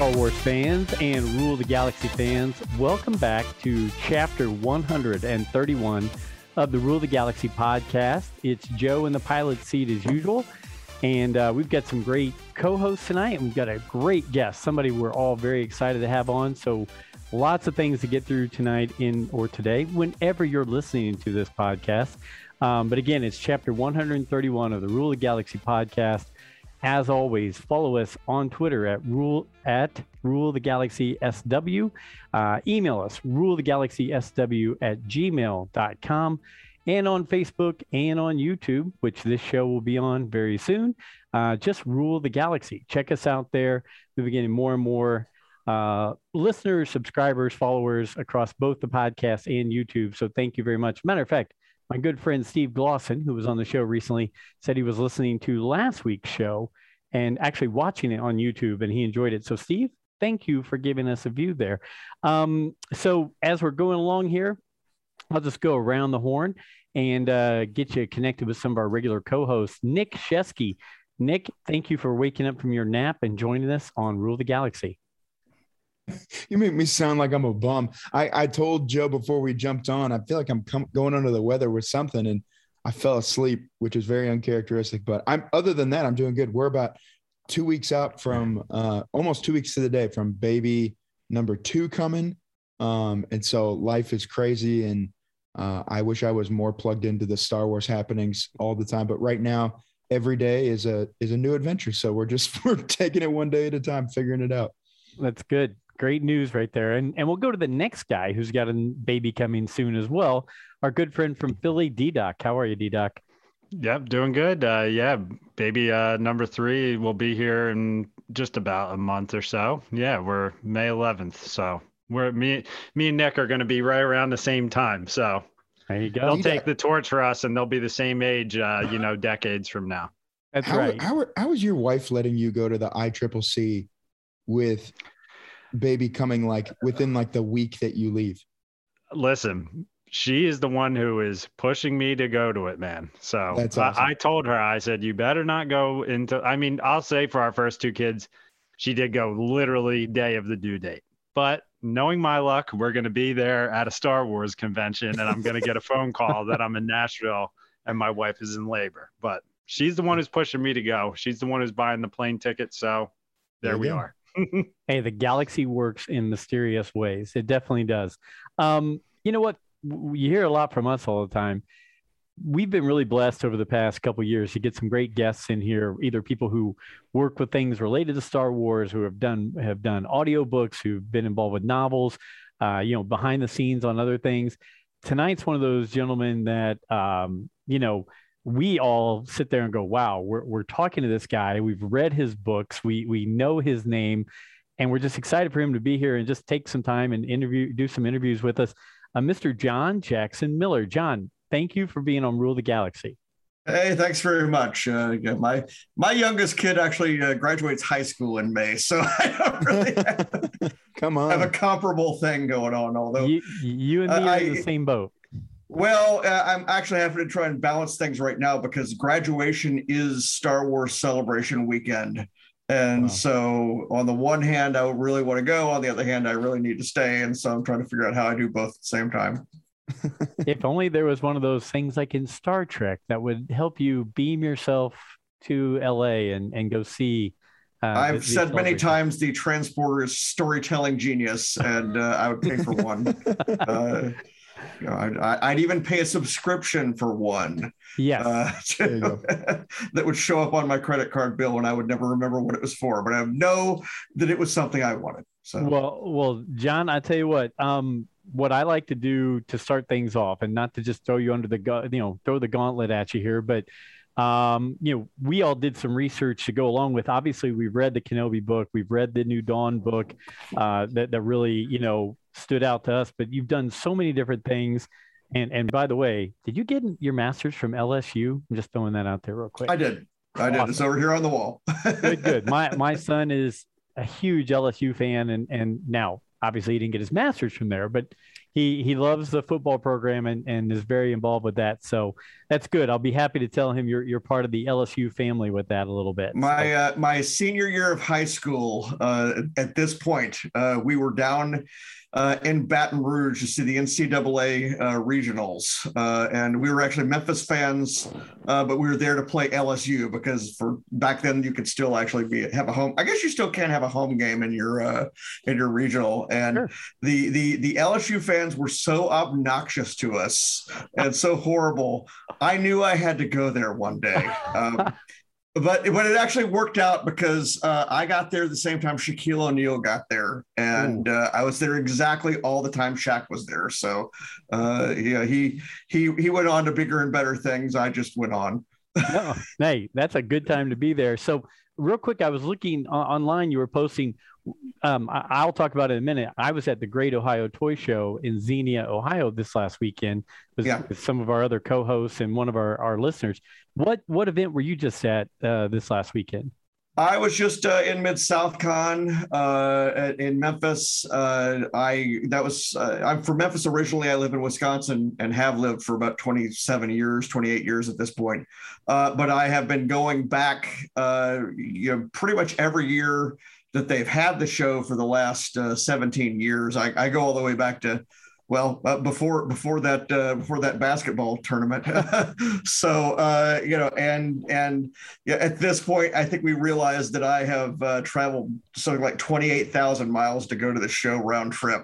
Star Wars fans and Rule the Galaxy fans, welcome back to chapter 131 of the Rule the Galaxy podcast. It's Joe in the pilot seat as usual, and uh, we've got some great co hosts tonight, and we've got a great guest, somebody we're all very excited to have on. So, lots of things to get through tonight in or today, whenever you're listening to this podcast. Um, but again, it's chapter 131 of the Rule the Galaxy podcast. As always, follow us on Twitter at rule at rule the galaxy sw. Uh, email us rule the galaxy sw at gmail.com and on Facebook and on YouTube, which this show will be on very soon. Uh, just rule the galaxy. Check us out there. We'll be getting more and more uh, listeners, subscribers, followers across both the podcast and YouTube. So thank you very much. Matter of fact, my good friend Steve Glosson, who was on the show recently, said he was listening to last week's show and actually watching it on YouTube, and he enjoyed it. So, Steve, thank you for giving us a view there. Um, so, as we're going along here, I'll just go around the horn and uh, get you connected with some of our regular co-hosts. Nick Shesky. Nick, thank you for waking up from your nap and joining us on Rule the Galaxy. You make me sound like I'm a bum. I, I told Joe before we jumped on, I feel like I'm com- going under the weather with something, and I fell asleep, which is very uncharacteristic. But I'm other than that, I'm doing good. We're about two weeks out from uh, almost two weeks to the day from baby number two coming, um, and so life is crazy, and uh, I wish I was more plugged into the Star Wars happenings all the time. But right now, every day is a is a new adventure. So we're just we're taking it one day at a time, figuring it out. That's good. Great news right there. And and we'll go to the next guy who's got a baby coming soon as well. Our good friend from Philly, D Doc. How are you, D Doc? Yep, doing good. Uh, yeah, baby uh, number three will be here in just about a month or so. Yeah, we're May 11th, so we're me me and Nick are going to be right around the same time. So there you go. They'll take the torch for us, and they'll be the same age, uh, you know, decades from now. That's how, right. How, how was your wife letting you go to the ICCC with baby coming like within like the week that you leave? Listen, she is the one who is pushing me to go to it, man. So That's awesome. I, I told her, I said, you better not go into, I mean, I'll say for our first two kids, she did go literally day of the due date. But knowing my luck, we're going to be there at a Star Wars convention and I'm going to get a phone call that I'm in Nashville and my wife is in labor. But she's the one who's pushing me to go. She's the one who's buying the plane ticket. So there, There we go. are. Hey, the galaxy works in mysterious ways. It definitely does. Um, you know what? You hear a lot from us all the time. We've been really blessed over the past couple years to get some great guests in here, either people who work with things related to Star Wars, who have done have done audiobooks, who've been involved with novels, uh, you know, behind the scenes on other things. Tonight's one of those gentlemen that um, you know we all sit there and go, "Wow, we're we're talking to this guy. We've read his books. We we know his name, and we're just excited for him to be here and just take some time and interview, do some interviews with us." Uh, Mr. John Jackson Miller. John, thank you for being on Rule of the Galaxy. Hey, thanks very much. Uh, yeah, my my youngest kid actually uh, graduates high school in May, so I don't really have, Come have a comparable thing going on. Although, You, you and me Uh, are in the same boat. Well, uh, I'm actually having to try and balance things right now because graduation is Star Wars Celebration weekend, and Wow. so on the one hand, I really want to go. On the other hand, I really need to stay, and so I'm trying to figure out how I do both at the same time. if only there was one of those things like in Star Trek that would help you beam yourself to LA and, and go see. Uh, I've the- the said many times the transporter is storytelling genius, and uh, I would pay for one. you know, I'd, I'd even pay a subscription for one Yes. uh, There you to- that would show up on my credit card bill, and I would never remember what it was for. But I know that it was something I wanted. So Well, well, John, I tell you what. Um, what I like to do to start things off, and not to just throw you under the gu- you know throw the gauntlet at you here, but um, you know we all did some research to go along with. Obviously, we've read the Kenobi book, we've read the New Dawn book, uh, that that really you know stood out to us. But you've done so many different things. And and by the way, did you get your master's from LSU? I'm just throwing that out there real quick. I did. I did. It's over here on the wall. good, good. My my son is a huge LSU fan, and and now obviously he didn't get his master's from there, but he he loves the football program and, and is very involved with that. So that's good. I'll be happy to tell him you're you're part of the LSU family with that a little bit. My uh, my senior year of high school, uh, at this point, uh, we were down uh, in Baton Rouge to see the NCAA uh, regionals. Uh, and we were actually Memphis fans, uh, but we were there to play LSU because for back then you could still actually be have a home. I guess you still can't have a home game in your uh, in your regional. And sure. the the the LSU fans were so obnoxious to us and so horrible. I knew I had to go there one day. Um, but but it actually worked out because uh, I got there the same time Shaquille O'Neal got there, and uh, I was there exactly all the time Shaq was there. So, uh, yeah, he he he went on to bigger and better things. I just went on. no, hey, that's a good time to be there. So, real quick, I was looking online. You were posting. Um, I, will talk about it in a minute. I was at the Great Ohio Toy Show in Xenia, Ohio, this last weekend with, yeah. with some of our other co-hosts and one of our, our listeners. What what event were you just at uh, this last weekend? I was just uh, in Mid South Con uh, in Memphis. Uh, I that was uh, I'm from Memphis originally. I live in Wisconsin and have lived for about 27 years, 28 years at this point. Uh, but I have been going back, uh, you know, pretty much every year that they've had the show for the last 17 years. I, I go all the way back to well uh, before before that uh, before that basketball tournament. So uh, you know and and yeah, at this point i think we realized that i have uh, traveled something like 28000 miles to go to the show round trip.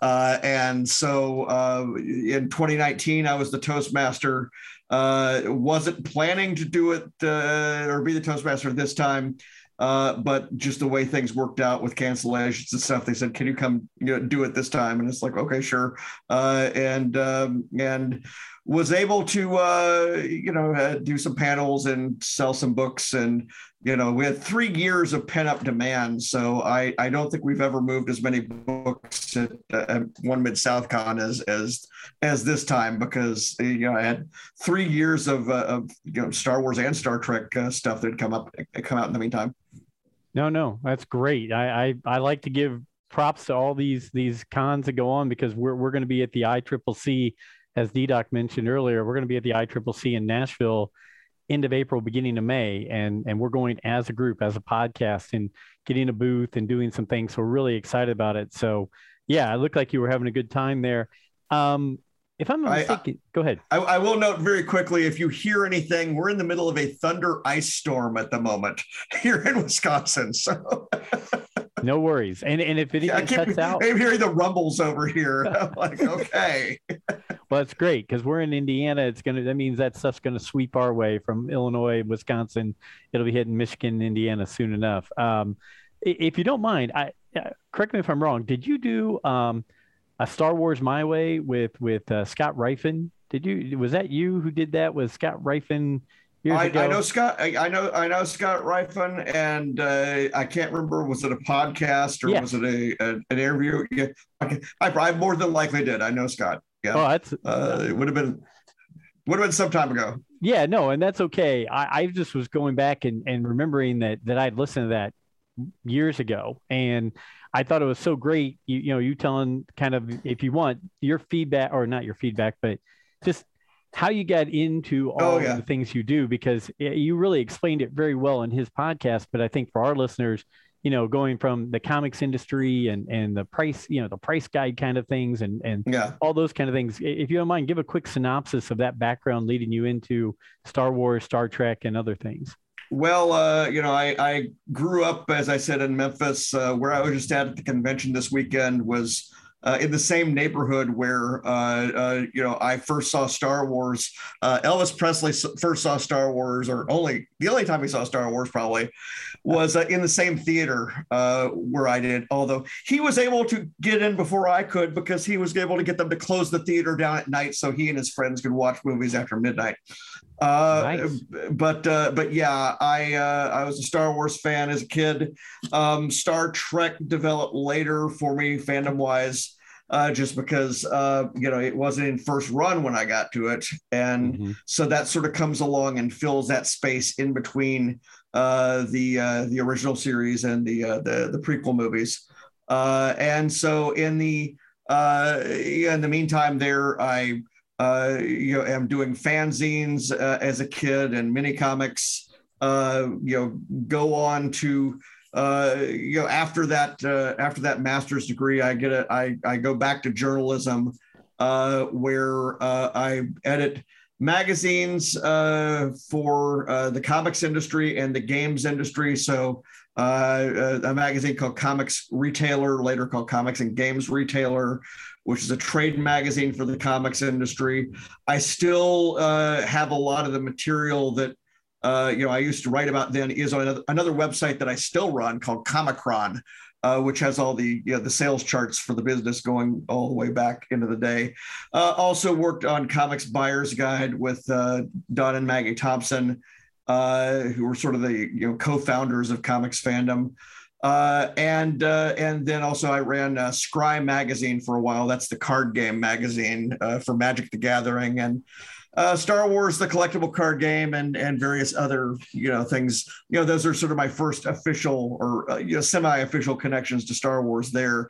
Uh, and so uh, in 2019 i was the toastmaster. Wasn't planning to do it or be the toastmaster this time uh, but just the way things worked out with cancellations and stuff, they said, "Can you come you know, do it this time?" And it's like, "Okay, sure." Uh, and um, and was able to uh, you know uh, do some panels and sell some books and you know we had three years of pent up demand so i i don't think we've ever moved as many books at, at one mid south con as as as this time because you know i had three years of, uh, of you know star wars and star trek uh, stuff that come up come out in the meantime no, no, that's great. I, I, I like to give props to all these these cons that go on because we're we're going to be at the ICCC, as DDoc mentioned earlier. We're going to be at the ICCC in Nashville, end of April, beginning of May, and and we're going as a group, as a podcast, and getting a booth and doing some things. So we're really excited about it. So yeah, it looked like you were having a good time there. Um, if I'm not mistaken, I, go ahead. I, I, will note very quickly if you hear anything, we're in the middle of a thunder ice storm at the moment here in Wisconsin. So no worries. And and if anything yeah, cuts out, I'm hearing the rumbles over here. I'm like, okay. well, it's great because we're in Indiana. It's gonna that means that stuff's gonna sweep our way from Illinois, Wisconsin. It'll be hitting Michigan, Indiana soon enough. Um, if you don't mind, I uh, correct me if I'm wrong. Did you do um, a Star Wars My Way with with uh, Scott Rifen. Did you was that you who did that with Scott Rifen? I, I, know Scott. I, I, know I know Scott Rifen, and uh, I can't remember was it a podcast or yeah. was it a, a, an interview? Yeah, I, I, more than likely did. I know Scott. Yeah, oh, that's uh, it would have been would have been some time ago. Yeah, no, and that's okay. I, I just was going back and, and remembering that that I'd listened to that years ago, and I thought it was so great. You, you know, you telling kind of if you want your feedback or not your feedback, but just how you got into oh, all oh, yeah. the things you do because you really explained it very well in his podcast. But I think for our listeners, you know, going from the comics industry and and the price, you know, the price guide kind of things and and yeah. all those kind of things. If you don't mind, give a quick synopsis of that background leading you into Star Wars, Star Trek, and other things. Well, uh, you know, I, I, grew up, as I said, in Memphis. Uh, where I was just at the convention this weekend was uh, in the same neighborhood where uh, uh, you know I first saw Star Wars. Uh, Elvis Presley first saw Star Wars, or only the only time he saw Star Wars probably was in the same theater where I did. Although he was able to get in before I could because he was able to get them to close the theater down at night so he and his friends could watch movies after midnight. Uh, nice. But uh, but yeah, I uh, I was a Star Wars fan as a kid. Um, Star Trek developed later for me fandom wise. Uh, just because uh, you know it wasn't in first run when I got to it, and mm-hmm. so that sort of comes along and fills that space in between uh, the uh, the original series and the uh, the the prequel movies. Uh, and so in the uh, in the meantime, there I uh, you know am doing fanzines uh, as a kid and mini comics. Uh, you know, go on to uh, you know after that uh, after that master's degree, I get it. I I go back to journalism, uh, where I edit magazines for the comics industry and the games industry. So a magazine called Comics Retailer, later called Comics and Games Retailer, which is a trade magazine for the comics industry. I still uh, have a lot of the material that uh, you know I used to write about then is on another, another website that I still run called Comichron. Uh, which has all the you know, the sales charts for the business going all the way back into the day. Uh, also worked on Comics Buyer's Guide with uh, Don and Maggie Thompson, uh, who were sort of the you know co-founders of comics fandom. Uh, and uh, and then also I ran uh, Scrye magazine for a while. That's the card game magazine uh, for Magic the Gathering and uh, Star Wars, the collectible card game, and and various other you know things. You know, those are sort of my first official or uh, you know semi-official connections to Star Wars. There,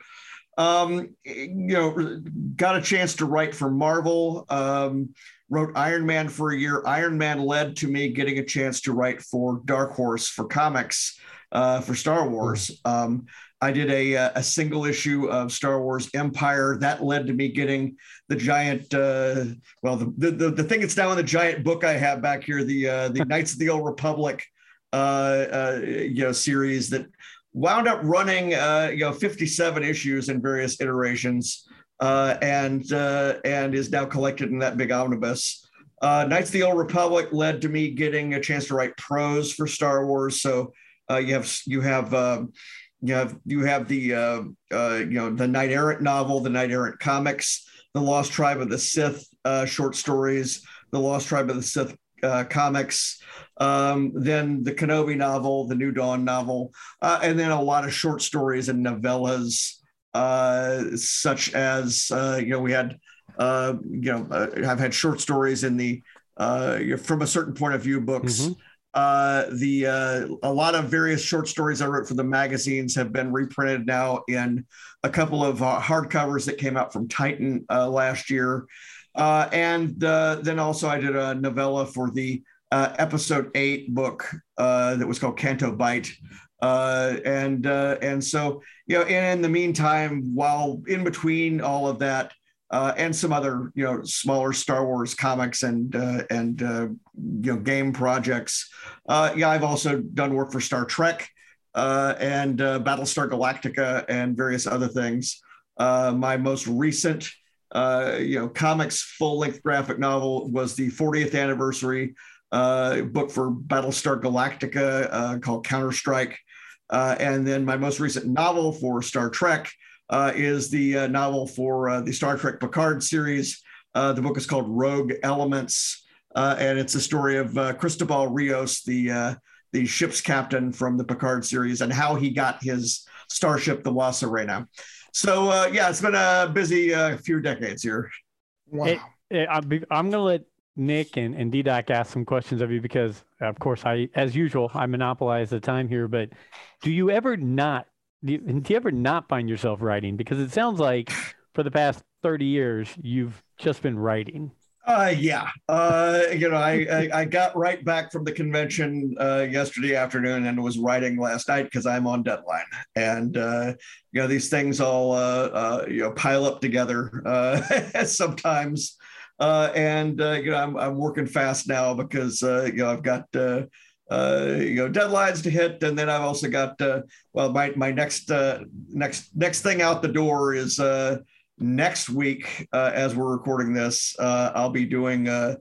um, you know, got a chance to write for Marvel. Um, wrote Iron Man for a year. Iron Man led to me getting a chance to write for Dark Horse for comics uh, for Star Wars. Um, I did a, uh, a single issue of Star Wars Empire. That led to me getting the giant, uh, well, the, the, the thing that's now in the giant book I have back here, the uh, the Knights of the Old Republic, uh, uh, you know, series that wound up running, uh, you know, 57 issues in various iterations uh, and uh, and is now collected in that big omnibus. Uh, Knights of the Old Republic led to me getting a chance to write prose for Star Wars. So uh, you have you have um, you have you have the uh, uh, you know the Knight Errant novel, the Knight Errant comics, the Lost Tribe of the Sith short stories, the Lost Tribe of the Sith comics, um, then the Kenobi novel, the New Dawn novel, and then a lot of short stories and novellas uh, such as uh, you know we had uh, you know uh, have had short stories in the uh, from a certain point of view books. Mm-hmm. Uh, the uh, a lot of various short stories I wrote for the magazines have been reprinted now in a couple of uh, hardcovers that came out from Titan uh, last year, uh, and uh, then also I did a novella for the episode eight book that was called Canto uh, and and so you know, and in the meantime, while in between all of that, uh, and some other you know smaller Star Wars comics and uh, and uh, you know game projects, uh, yeah, I've also done work for Star Trek and Battlestar Galactica and various other things. my most recent you know comics full length graphic novel was the 40th anniversary uh, book for Battlestar Galactica uh, called Counter Strike. Uh, and then my most recent novel for Star Trek uh, is the uh, novel for uh, the Star Trek Picard series. Uh, the book is called Rogue Elements, uh, and it's a story of Cristobal Rios, the the ship's captain from the Picard series, and how he got his starship, the La Sirena. So yeah, it's been a busy few decades here. Wow. It, it, I'm, I'm going to let Nick and, and DDOC ask some questions of you because, of course, I, as usual, I monopolize the time here. But do you ever not, do you, do you ever not find yourself writing? Because it sounds like for the past 30 years, you've just been writing. Uh, yeah. Uh, you know, I, I, I, got right back from the convention uh, yesterday afternoon and was writing last night because I'm on deadline. And, uh, you know, these things all, uh, uh, you know, pile up together uh, sometimes. Uh, and uh, you know, I'm, I'm working fast now because uh, you know I've got uh, uh, you know deadlines to hit, and then I've also got uh, well my my next next next thing out the door is next week as we're recording this. I'll be doing. Uh,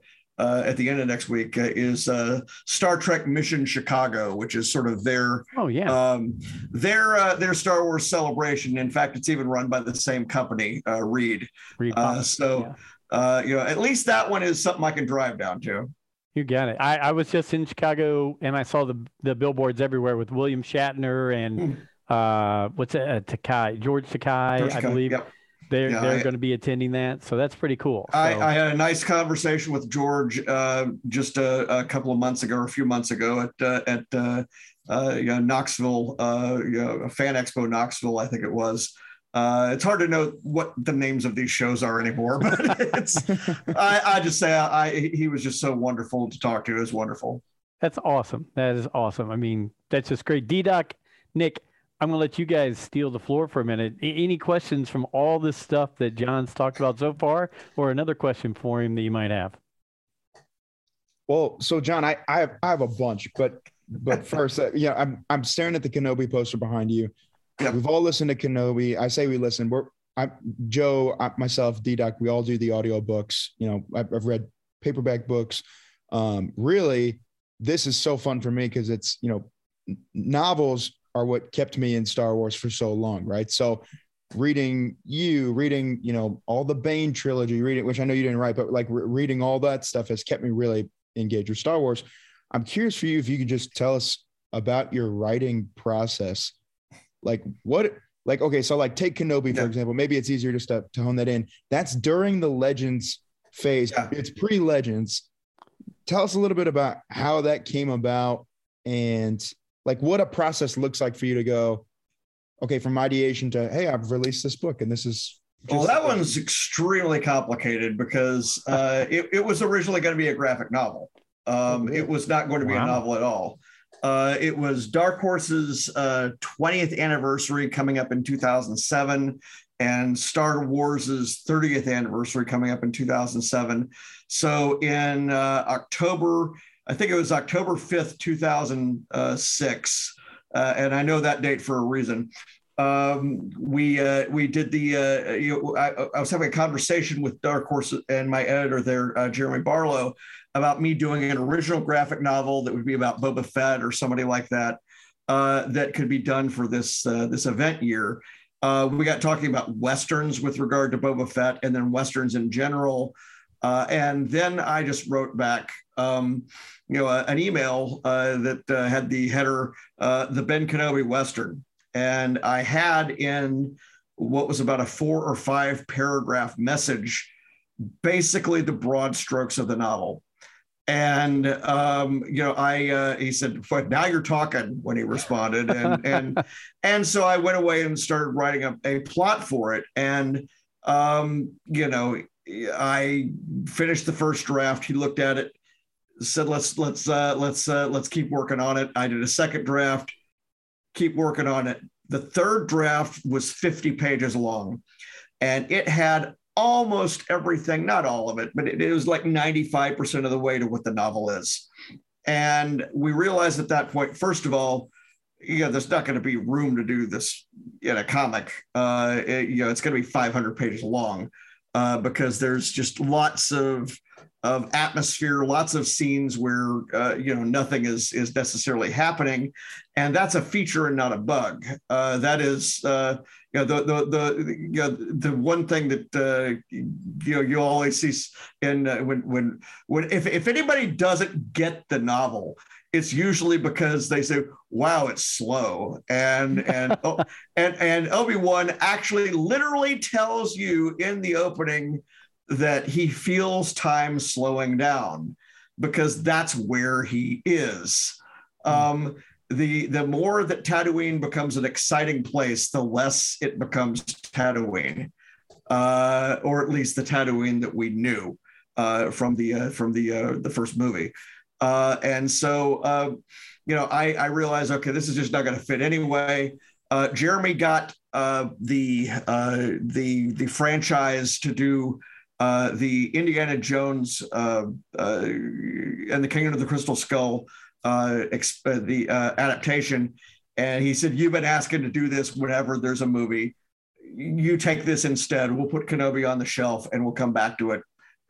at the end of next week uh, is uh, Star Trek Mission Chicago, which is sort of their oh yeah um, their their Star Wars celebration. In fact, it's even run by the same company, Reed. Reed so yeah uh, you know, at least that one is something I can drive down to. You got it. I, I was just in Chicago and I saw the the billboards everywhere with William Shatner and hmm. uh, what's it, uh, Takei, George Takei, George I believe. Yep. They're yeah, they're going to be attending that, so that's pretty cool. So. I, I, had a nice conversation with George uh, just a, a, couple of months ago, or a few months ago, at uh, at uh, uh, you know, Knoxville, uh, you know, Fan Expo Knoxville, I think it was. Uh, it's hard to know what the names of these shows are anymore, but it's. I, I just say I, I, he was just so wonderful to talk to. It was wonderful. That's awesome. That is awesome. I mean, that's just great. D Doc, Nick, I'm going to let you guys steal the floor for a minute. Any questions from all this stuff that John's talked about so far, or another question for him that you might have? Well, so John, I I have, I have a bunch, but but first, uh, yeah, I'm I'm staring at the Kenobi poster behind you. We've all listened to Kenobi. I say we listen. We're I, Joe, I, myself, D Doc. We all do the audio books. You know, I've, I've read paperback books. Um, really, this is so fun for me because it's you know novels are what kept me in Star Wars for so long, right? So reading you, reading, you know, all the Bane trilogy, reading, which I know you didn't write, but like re- reading all that stuff has kept me really engaged with Star Wars. I'm curious for you if you could just tell us about your writing process. Like what, like, okay, so like take Kenobi, for example, maybe it's easier just to, to hone that in. That's during the Legends phase. Yeah. It's pre Legends. Tell us a little bit about how that came about and like what a process looks like for you to go okay from ideation to hey i've released this book and this is well that one's extremely complicated because uh, it, it, was originally going to be a graphic novel um, oh, it was not going to be wow. a novel at all uh, it was dark horse's uh, 20th anniversary coming up in 2007 and star wars's 30th anniversary coming up in 2007 so in uh, october I think it was October 5th, 2006. Uh, and I know that date for a reason. Um, we uh, we did the uh, you know, I, I, was having a conversation with Dark Horse and my editor there, uh, Jeremy Barlow, about me doing an original graphic novel that would be about Boba Fett or somebody like that uh, that could be done for this uh, this event year. we got talking about westerns with regard to Boba Fett, and then westerns in general. and then I just wrote back. Um, you know, an email uh, that uh, had the header, uh, the Ben Kenobi Western. And I had in what was about a four or five paragraph message, basically the broad strokes of the novel. And um, you know, I uh, he said, "But now you're talking." When he responded, and and and so I went away and started writing a, a plot for it. And um, you know, I finished the first draft. He looked at it said let's let's uh, let's uh, let's keep working on it. I did a second draft, keep working on it. The third draft was 50 pages long, and it had almost everything, not all of it, but it, it was like 95% of the way to what the novel is. And we realized at that point, first of all, you know, there's not going to be room to do this in a comic. Uh, it, you know, it's going to be 500 pages long uh, because there's just lots of of atmosphere, lots of scenes where uh, you know nothing is is necessarily happening, and that's a feature and not a bug. Uh, that is, uh, you know, the the the you know, the one thing that uh, you know you always see in uh, when when when if if anybody doesn't get the novel, it's usually because they say, "Wow, it's slow," and and oh, and and Obi Wan actually literally tells you in the opening that he feels time slowing down because that's where he is. Um, the the more that Tatooine becomes an exciting place, the less it becomes Tatooine, uh, or at least the Tatooine that we knew uh, from the uh, from the uh, the first movie. Uh, and so, uh, you know, I, I realized, okay, this is just not going to fit anyway. Jeremy got the the the franchise to do uh, the Indiana Jones uh, uh, and the Kingdom of the Crystal Skull, uh, exp- uh, the adaptation, and he said, "You've been asking to do this whenever there's a movie. You take this instead. We'll put Kenobi on the shelf, and we'll come back to it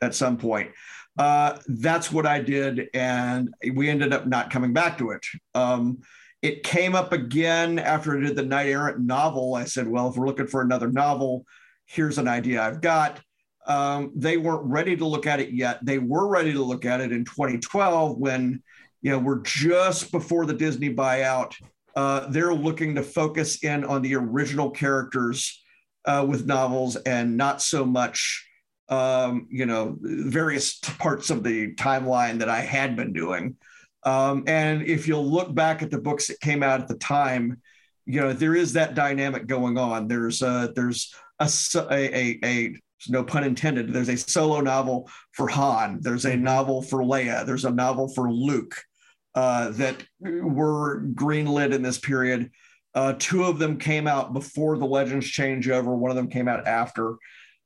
at some point." that's what I did, and we ended up not coming back to it. Um, it came up again after I did the Knight Errant novel. I said, "Well, if we're looking for another novel, here's an idea I've got." Um, they weren't ready to look at it yet. They were ready to look at it in 2012 when, you know, we're just before the Disney buyout. Uh, they're looking to focus in on the original characters uh, with novels and not so much, um, you know, various parts of the timeline that I had been doing. Um, and if you'll look back at the books that came out at the time, you know there is that dynamic going on. There's uh, there's a, a, a, a no pun intended. There's a solo novel for Han. There's a novel for Leia. There's a novel for Luke uh, that were greenlit in this period. Uh, two of them came out before the Legends changeover. One of them came out after.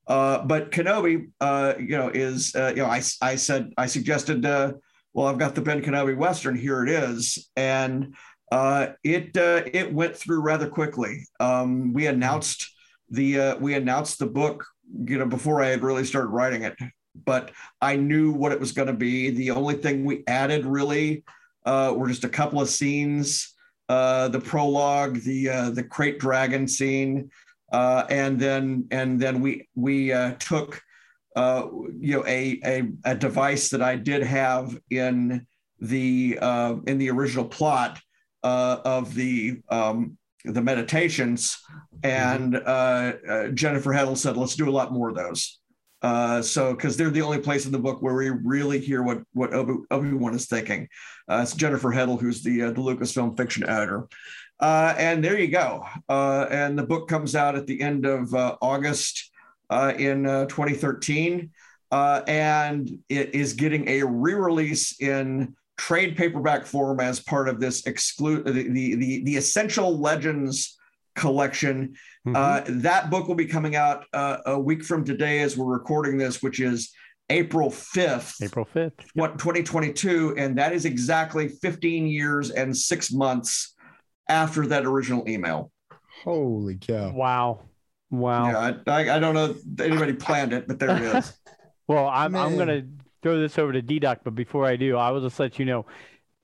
Uh, but Kenobi, uh, you know, is uh, you know, I I said I suggested, uh, well, I've got the Ben Kenobi Western. Here it is, and uh, it uh, it went through rather quickly. Um, we announced the uh, we announced the book, you know, before I had really started writing it. But I knew what it was going to be. The only thing we added really uh, were just a couple of scenes, uh, the prologue, the uh, the krayt dragon scene, uh, and then and then we we uh, took uh, you know a, a a device that I did have in the uh, in the original plot uh, of the um, the meditations, and uh, uh, Jennifer Heddle said, "Let's do a lot more of those." Uh, so, because they're the only place in the book where we really hear what what Obi Wan is thinking. Uh, it's Jennifer Heddle, who's the uh, the Lucasfilm fiction editor, uh, and there you go. Uh, and the book comes out at the end of uh, August uh, in uh, 2013, uh, and it is getting a re-release in trade paperback form as part of this exclude the, the, the the essential legends collection. Mm-hmm. uh, that book will be coming out uh, a week from today as we're recording this which is april 5th april 5th what 2022 and that is exactly 15 years and six months after that original email. Holy cow. Wow. Wow. Yeah i, I, I don't know if anybody planned it but there it is. Well i'm, I'm gonna throw this over to D-Doc, but before I do, I will just let you know,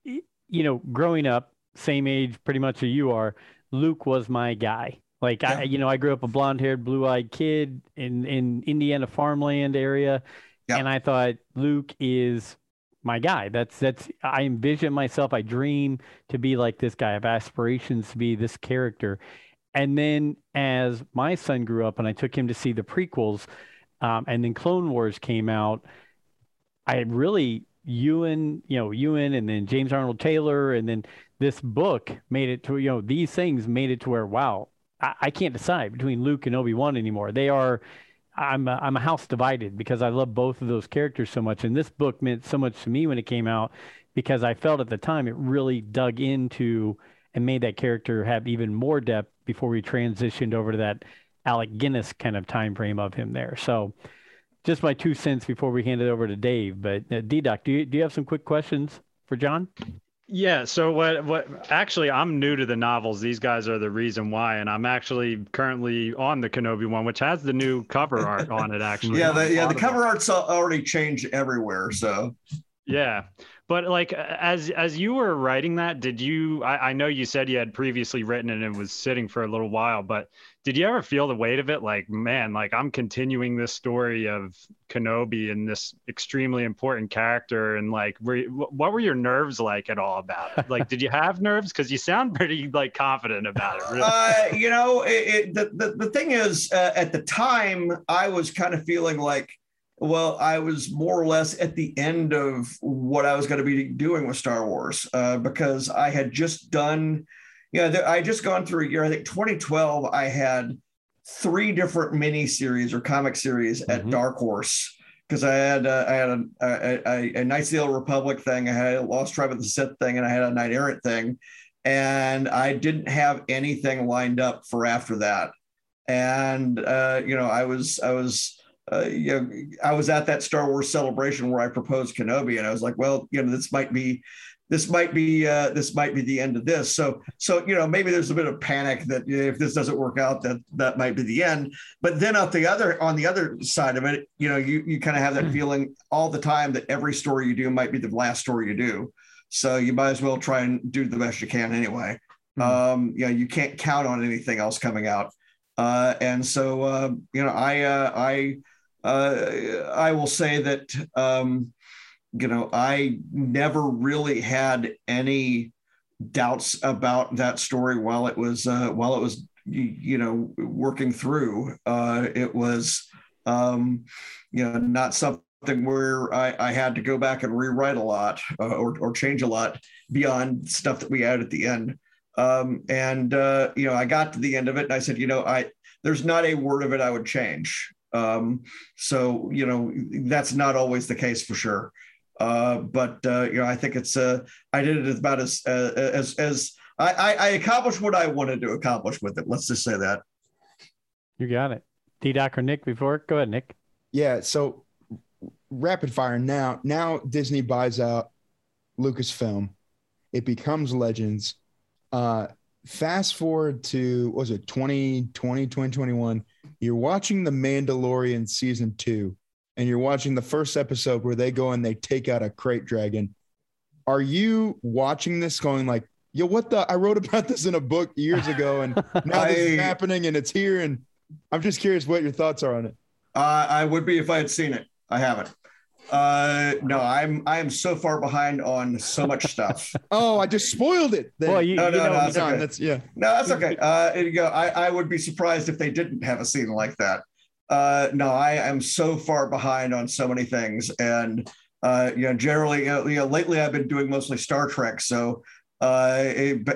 you know, growing up, same age pretty much as you are, Luke was my guy. Like yeah. I, you know, I grew up a blonde-haired, blue-eyed kid in in Indiana farmland area, yeah. and I thought Luke is my guy. That's that's I envision myself. I dream to be like this guy. I have aspirations to be this character. And then as my son grew up, and I took him to see the prequels, um, and then Clone Wars came out, I really Ewan, you know, Ewan and then James Arnold Taylor and then this book made it to, you know, these things made it to where, wow, I, I can't decide between Luke and Obi-Wan anymore. They are, I'm a, I'm a house divided because I love both of those characters so much. And this book meant so much to me when it came out because I felt at the time it really dug into and made that character have even more depth before we transitioned over to that Alec Guinness kind of time frame of him there. So, just my two cents before we hand it over to Dave. But uh, D-Doc, do you, do you have some quick questions for John? Yeah. So what? What? Actually, I'm new to the novels. These guys are the reason why, and I'm actually currently on the Kenobi one, which has the new cover art on it. Actually. yeah. The, yeah. The cover art's already changed everywhere. So. Yeah. But like as as you were writing that, did you? I, I know you said you had previously written it and it was sitting for a little while, but did you ever feel the weight of it? Like man like i'm continuing this story of kenobi and this extremely important character and like were, what were your nerves like at all about it? Like did you have nerves? Because you sound pretty like confident about it really. uh, you know it, it, the, the, the thing is uh, at the time i was kind of feeling like well, I was more or less at the end of what I was going to be doing with Star Wars uh, because I had just done yeah, I just gone through a year. I think 2012, I had three different mini series or comic series at mm-hmm. Dark Horse because I had uh, I had a, a, a, a Knights of the Old Republic thing, I had a Lost Tribe of the Sith thing, and I had a Knight Errant thing, and I didn't have anything lined up for after that. And uh, you know, I was I was uh, you know, I was at that Star Wars celebration where I proposed Kenobi, and I was like, well, you know, this might be this might be uh, this might be the end of this. So so you know maybe there's a bit of panic that if this doesn't work out that that might be the end. But then on the other on the other side of it, you know you you kind of have that hmm. feeling all the time that every story you do might be the last story you do. So you might as well try and do the best you can anyway. Mm-hmm. Um, you know you can't count on anything else coming out. Uh, and so uh, you know I uh, I uh, I will say that. Um, you know, I never really had any doubts about that story while it was uh, while it was you know working through. Uh, it was um, you know not something where I, I had to go back and rewrite a lot uh, or or change a lot beyond stuff that we had at the end. Um, and uh, you know, I got to the end of it, and I said, you know, I there's not a word of it I would change. Um, so you know, that's not always the case for sure. Uh, but uh, you know, I think it's uh, I did it about as uh, as as I, I, I accomplished what I wanted to accomplish with it. Let's just say that. You got it. D Doc or Nick before? Go ahead, Nick. Yeah. So rapid fire now. Now Disney buys out Lucasfilm. It becomes Legends. Uh, fast forward to was it 2020 2021 you're watching the mandalorian season two and you're watching the first episode where they go and they take out a krayt dragon are you watching this going like yo what the i wrote about this in a book years ago and now this is happening and it's here and i'm just curious what your thoughts are on it Uh, I would be if I had seen it. I haven't. Uh, no, I'm I am so far behind on so much stuff. oh i just spoiled it then. Well, you, No, you no, know, no, that's okay. that's yeah No, that's okay. Uh, you go. I, I would be surprised if they didn't have a scene like that. Uh, no, I am so far behind on so many things, and uh, you know, generally, you know, lately I've been doing mostly Star Trek, so uh,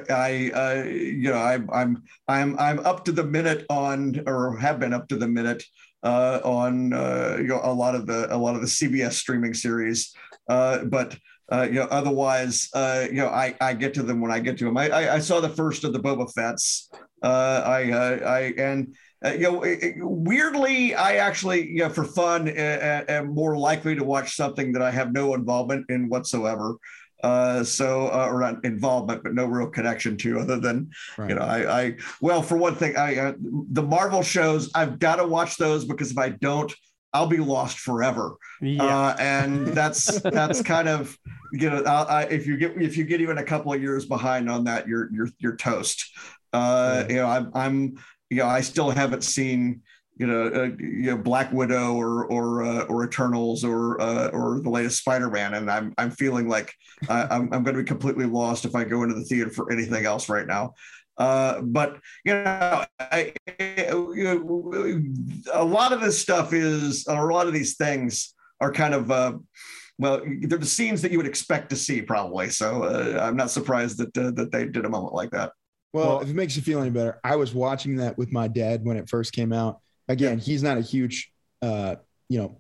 I, uh, you know, I'm I'm I'm I'm up to the minute on, or have been up to the minute uh, on, uh, you know, a lot of the a lot of the CBS streaming series, uh, but uh, you know, otherwise, you know, I, I get to them when I get to them. I, I, I saw the first of the Boba Fett's. I, I, and uh, you know, it- it- weirdly, I actually, you know, for fun, uh, am more likely to watch something that I have no involvement in whatsoever. Uh, so, uh, or not involvement, but no real connection to, other than right. you know, I, I, well, for one thing, I, uh, the Marvel shows, I've got to watch those because if I don't, I'll be lost forever yeah. uh, and that's that's kind of you know I, I, if you get if you get even a couple of years behind on that you're you're you're toast uh, you know I'm I'm you know I still haven't seen you know uh, you know Black Widow or or uh, or Eternals or uh, or the latest Spider-Man and I'm I'm feeling like I'm I'm going to be completely lost if I go into the theater for anything else right now uh, but you know, I, you know, a lot of this stuff is, a lot of these things are kind of, uh, well, they're the scenes that you would expect to see, probably. So uh, I'm not surprised that that they did a moment like that. Well, Well- if it makes you feel any better, I was watching that with my dad when it first came out. Again, he's not a huge, uh, you know,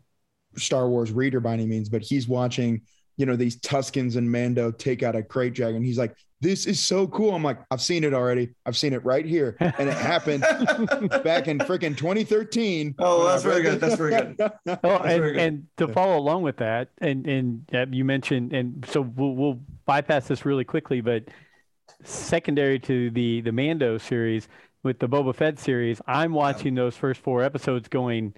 Star Wars reader by any means, but he's watching, you know, these Tuskens and Mando take out a krayt dragon. He's like, "This is so cool." I'm like, "I've seen it already. I've seen it right here, and it happened back in freaking 2013." Oh, that's very good. That's very good. Oh, That's and, very good. and to follow along with that, and and uh, you mentioned, and so we'll, we'll bypass this really quickly, but secondary to the the Mando series with the Boba Fett series, I'm watching those first four episodes, going,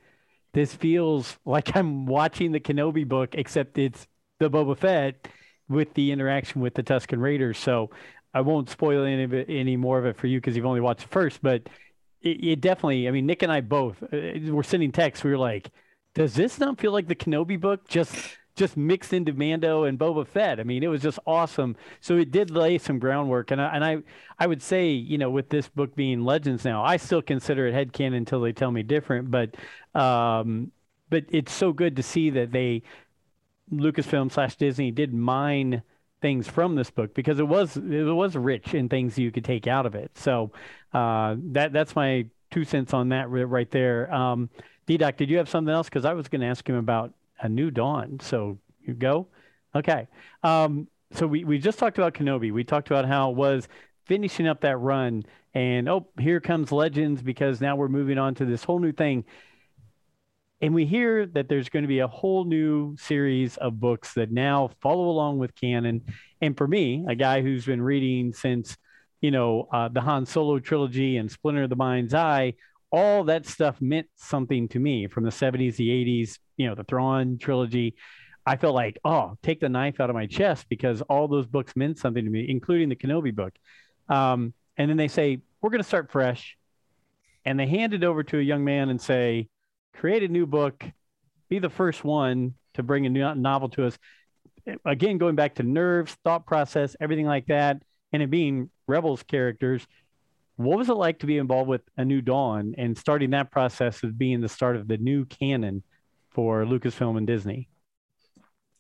this feels like I'm watching the Kenobi book, except it's the Boba Fett with the interaction with the Tusken Raiders. So I won't spoil any of it, any more of it for you because you've only watched the first, but it, it definitely. I mean, Nick and I both uh, were sending texts. We were like, "Does this not feel like the Kenobi book just just mixed into Mando and Boba Fett?" I mean, it was just awesome. So it did lay some groundwork, and I, and I I would say, you know, with this book being Legends now, I still consider it headcanon until they tell me different. But um, but it's so good to see that they Lucasfilm slash Disney did mine things from this book because it was it was rich in things you could take out of it. So uh, that that's my two cents on that right there. Um, D-Doc, did you have something else? Because I was going to ask him about a new dawn. So you go. Okay. Um, so we, we just talked about Kenobi. We talked about how it was finishing up that run, and oh, here comes Legends because now we're moving on to this whole new thing. And we hear that there's going to be a whole new series of books that now follow along with canon. And for me, a guy who's been reading since, you know, uh, the Han Solo trilogy and Splinter of the Mind's Eye, all that stuff meant something to me from the 70s, the 80s, you know, the Thrawn trilogy. I felt like, oh, take the knife out of my chest because all those books meant something to me, including the Kenobi book. Um, and then they say, we're going to start fresh. And they hand it over to a young man and say, create a new book, be the first one to bring a new novel to us. Again, going back to nerves, thought process, everything like that, and it being Rebels characters. What was it like to be involved with A New Dawn and starting that process of being the start of the new canon for Lucasfilm and Disney?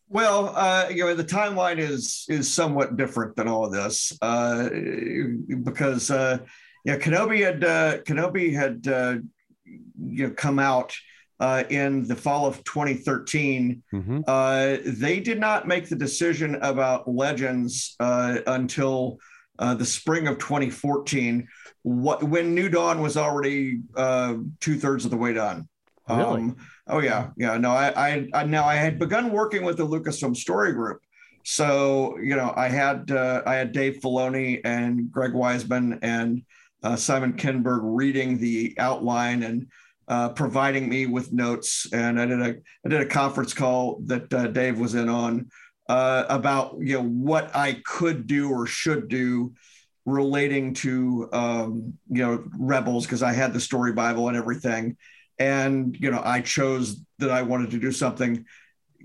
Well, uh, you know, the timeline is is somewhat different than all of this uh, because uh, yeah, Kenobi had uh, Kenobi had uh, you know come out uh, in the fall of 2013. Mhm. Uh, they did not make the decision about Legends uh, until uh, the spring of 2014, what, when New Dawn was already uh, two thirds of the way done. Really? oh yeah, yeah. No, I, I, I now I had begun working with the Lucasfilm Story Group. So you know, I had uh, I had Dave Filoni and Greg Weisman and uh, Simon Kinberg reading the outline and uh, providing me with notes. And I did a I did a conference call that uh, Dave was in on uh, about you know what I could do or should do relating to um, you know rebels because I had the story Bible and everything. And you know, I chose that I wanted to do something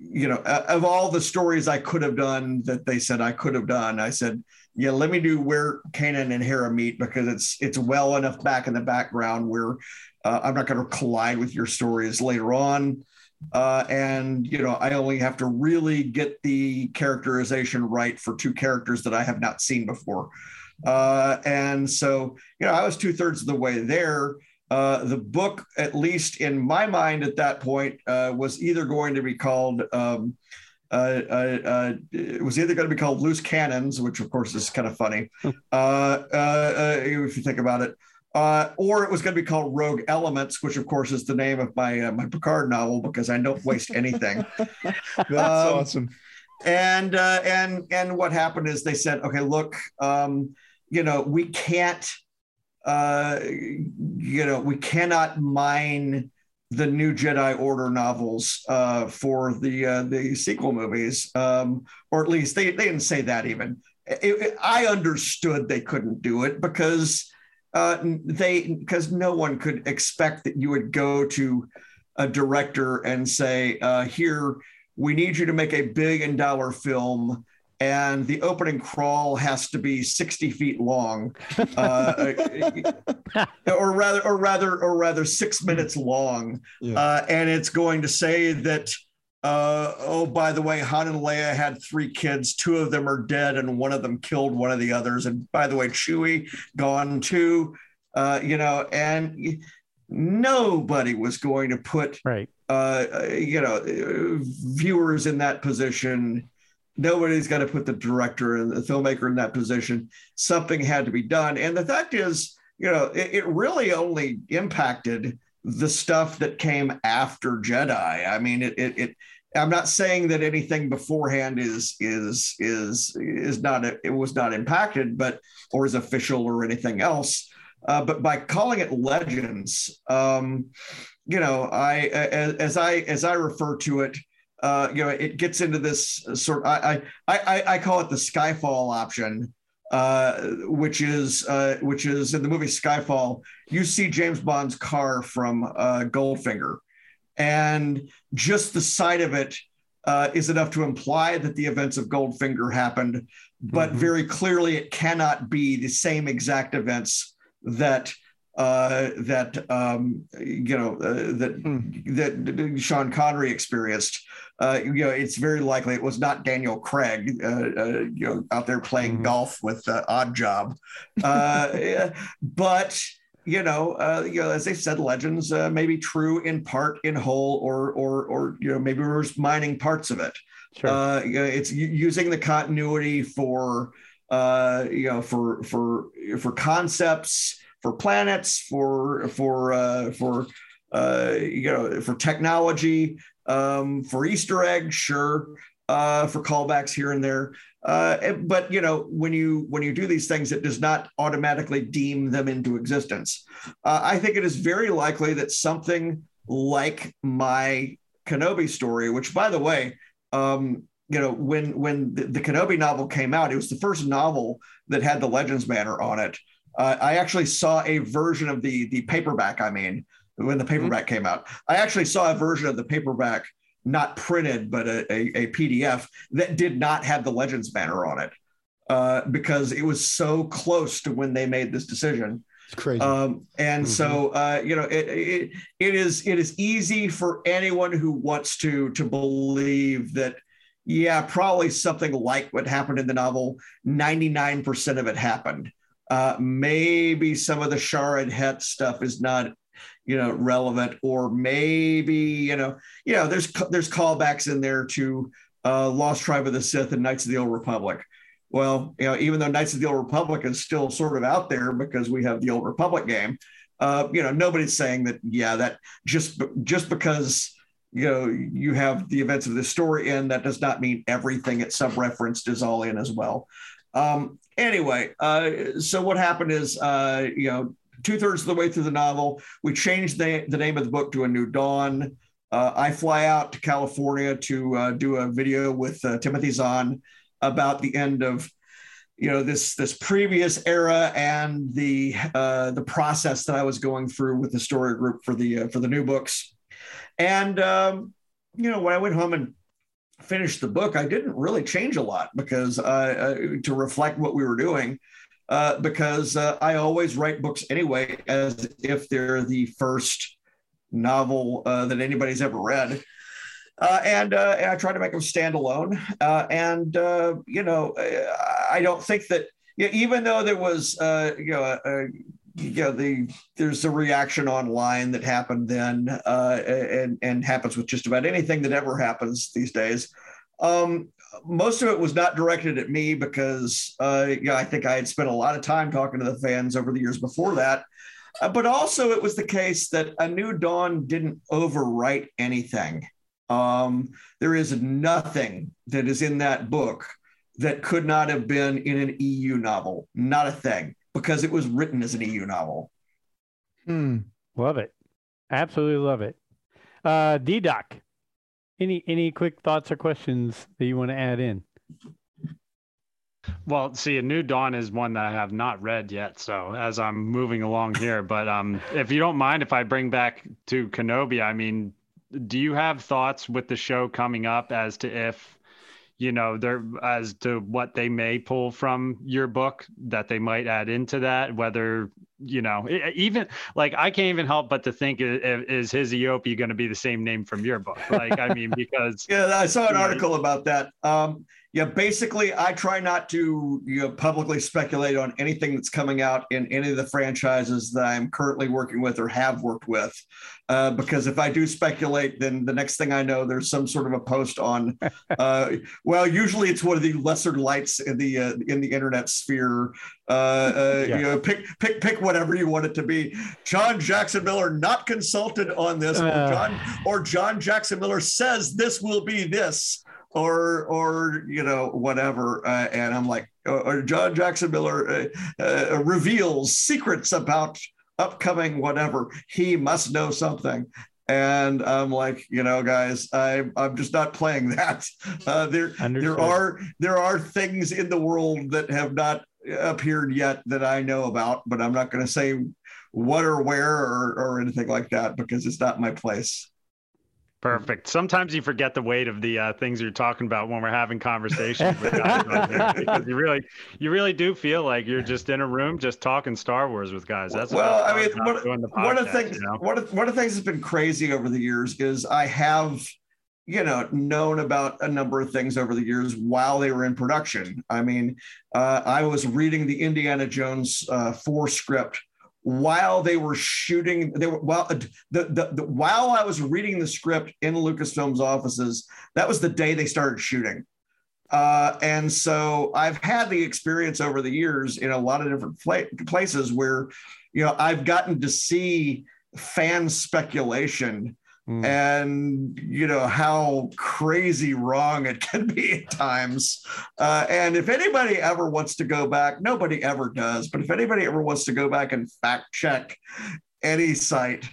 you know, of all the stories I could have done that they said I could have done, I said, yeah, let me do where Kanan and Hera meet because it's it's well enough back in the background where uh, I'm not going to collide with your stories later on. Uh, and you know, I only have to really get the characterization right for two characters that I have not seen before. Uh, and so, you know, I was two thirds of the way there. Uh, the book, at least in my mind at that point, uh, was either going to be called. Um, uh, uh, uh, it was either going to be called Loose Cannons, which of course is kind of funny, uh, uh, uh, if you think about it, uh, or it was going to be called Rogue Elements, which of course is the name of my uh, my Picard novel because I don't waste anything. That's Um, awesome. and uh, and and what happened is they said, okay, look, um, you know, we can't, uh, you know, we cannot mine the new Jedi Order novels uh, for the uh, the sequel movies, um, or at least they they didn't say that even. It- it- I understood they couldn't do it because uh, they because no one could expect that you would go to a director and say, uh, "Here, we need you to make a billion dollar film." And the opening crawl has to be 60 feet long, uh, or rather, or rather, or rather, six minutes long. Yeah. Uh, and it's going to say that, uh, oh, by the way, Han and Leia had three kids. Two of them are dead, and one of them killed one of the others. And by the way, Chewie gone too. Uh, you know, and nobody was going to put Right. uh, you know, viewers in that position. Nobody's going to put the director and the filmmaker in that position. Something had to be done. And the fact is, you know, it, it really only impacted the stuff that came after Jedi. I mean, it, it, it I'm not saying that anything beforehand is is is is not it was not impacted, but or is official or anything else. Uh, but by calling it legends, um, you know, I as, as I as I refer to it, uh, you know, it gets into this sort. I I I, I call it the Skyfall option, uh, which is uh, which is in the movie Skyfall. You see James Bond's car from uh, Goldfinger, and just the sight of it uh, is enough to imply that the events of Goldfinger happened, but Mhm. very clearly it cannot be the same exact events that uh, that um, you know uh, that Hmm. that Sean Connery experienced. Uh, you know, it's very likely it was not Daniel Craig, uh, uh, you know, out there playing Mhm. golf with uh, Oddjob. Uh, but you know, uh, you know, as they said, legends uh, may be true in part, in whole, or or or you know, maybe we're just mining parts of it. Sure. Uh, you know, it's using the continuity for uh, you know for for for concepts, for planets, for for uh, for uh, you know for technology, um, for Easter eggs, sure, uh, for callbacks here and there. Uh, but you know when you when you do these things, it does not automatically deem them into existence. Uh, I think it is very likely that something like my Kenobi story, which by the way, um, you know, when when the, the Kenobi novel came out, it was the first novel that had the Legends banner on it. Uh, I actually saw a version of the the paperback. I mean, when the paperback came out, I actually saw a version of the paperback, not printed, but a, a, a PDF that did not have the Legends banner on it, uh, because it was so close to when they made this decision. It's crazy. Um, and so uh, you know it, it it is it is easy for anyone who wants to to believe that yeah, probably something like what happened in the novel. 99% of it happened. Uh, maybe some of the Sharad Hett stuff is not, you know, relevant, or maybe you know, you know, there's there's callbacks in there to uh, Lost Tribe of the Sith and Knights of the Old Republic. Well, you know, even though Knights of the Old Republic is still sort of out there because we have the Old Republic game, uh, you know, nobody's saying that. Yeah, that just just because you know you have the events of the story in, that does not mean everything it's sub-referenced is all in as well. Um, anyway, uh, so what happened is, uh, you know, two thirds of the way through the novel, we changed the, the name of the book to A New Dawn. Uh, I fly out to California to uh, do a video with uh, Timothy Zahn about the end of you know this this previous era and the uh, the process that I was going through with the story group for the uh, for the new books, and um, you know when I went home and finished the book, I didn't really change a lot because uh, to reflect what we were doing. Uh, because uh, I always write books anyway, as if they're the first novel that anybody's ever read. Uh, and, uh, and, I try to make them stand alone. Uh, and uh, you know, I don't think that you know, even though there was uh, you know. you know the there's a reaction online that happened then uh, and and happens with just about anything that ever happens these days um, most of it was not directed at me because uh, you know, I think I had spent a lot of time talking to the fans over the years before that. Uh, but also, it was the case that A New Dawn didn't overwrite anything. Um, there is nothing that is in that book that could not have been in an EU novel. Not a thing, because it was written as an EU novel. Hmm. Love it. Absolutely love it. Uh, D Doc, any any quick thoughts or questions that you want to add in? Well, see, A New Dawn is one that I have not read yet. So as I'm moving along here, but um, if you don't mind, if I bring back to Kenobi, I mean, do you have thoughts with the show coming up as to if you know there as to what they may pull from your book that they might add into that whether you know even like i can't even help but to think is his eopie going to be the same name from your book like i mean because yeah i saw an article about that um yeah, basically, I try not to you know, publicly speculate on anything that's coming out in any of the franchises that I'm currently working with or have worked with, uh, because if I do speculate, then the next thing I know, there's some sort of a post on. Uh, well, usually it's one of the lesser lights in the uh, in the internet sphere. Uh, uh, you know, pick pick pick whatever you want it to be. John Jackson Miller not consulted on this, or uh. John or John Jackson Miller says this will be this or or you know whatever. Uh, and i'm like or john jackson miller uh, uh, reveals secrets about upcoming whatever. He must know something. And i'm like you know guys I, i'm just not playing that. Uh, there there are there are things in the world that have not appeared yet that i know about but i'm not going to say what or where or, or anything like that because it's not my place Perfect. Sometimes you forget the weight of the uh, things you're talking about when we're having conversations with guys because you really, you really do feel like you're just in a room just talking Star Wars with guys. That's well, I mean, one, podcast, one of the things, you know? one of one of the things that's been crazy over the years is I have, you know, known about a number of things over the years while they were in production. I mean, uh, I was reading the Indiana Jones uh, four script while they were shooting they were while the, the, the while i was reading the script in lucasfilm's offices that was the day they started shooting uh, and so i've had the experience over the years in a lot of different pla- places where you know i've gotten to see fan speculation Mm. and you know how crazy wrong it can be at times. Uh, and if anybody ever wants to go back, nobody ever does, but if anybody ever wants to go back and fact check any site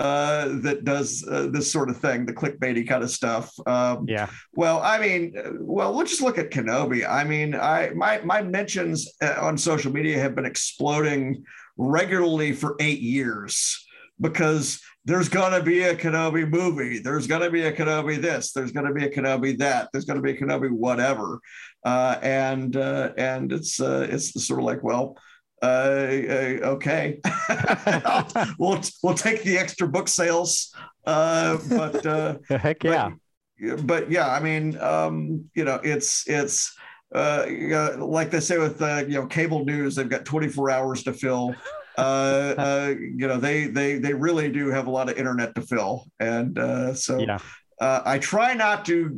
uh, that does uh, this sort of thing, the clickbaity kind of stuff. Um, yeah. Well, I mean, well, let's just look at Kenobi. I mean, I my my mentions uh, on social media have been exploding regularly for eight years because there's going to be a Kenobi movie. There's going to be a Kenobi this. There's going to be a Kenobi that. There's going to be a Kenobi whatever. Uh, and uh, and it's uh, it's sort of like well. Uh, uh, okay, we'll we'll take the extra book sales, uh, but heck yeah, but yeah, I mean, um, you know, it's it's uh, like they say with uh, you know cable news, they've got 24 hours to fill. Uh, uh, you know, they they they really do have a lot of internet to fill, and uh, so yeah. uh, I try not to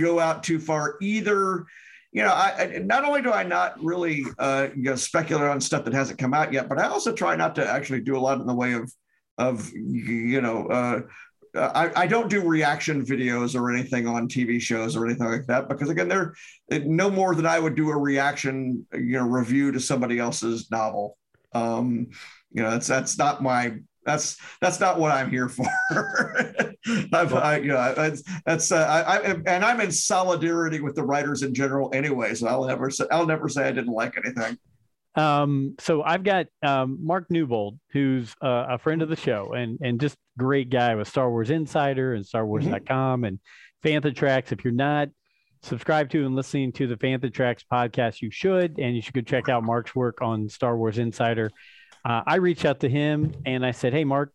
go out too far either. You know, I, I not only do I not really uh, you know speculate on stuff that hasn't come out yet, but I also try not to actually do a lot in the way of of you know uh, I, I, don't do reaction videos or anything on TV shows or anything like that because again, they're no more than I would do a reaction, you know, review to somebody else's novel. Um, you know, that's that's not my that's that's not what I'm here for. I've, I, you know, that's, that's uh, I, I, and I'm in solidarity with the writers in general anyway. So I'll never say I'll never say I didn't like anything. Um, so I've got um, Mark Newbold, who's uh, a friend of the show and and just great guy with Star Wars Insider and StarWars.com mm-hmm. and Fantha Tracks. If you're not subscribed to and listening to the Fantha Tracks podcast, you should, and you should go check out Mark's work on Star Wars Insider. Uh, I reached out to him and I said, "Hey, Mark,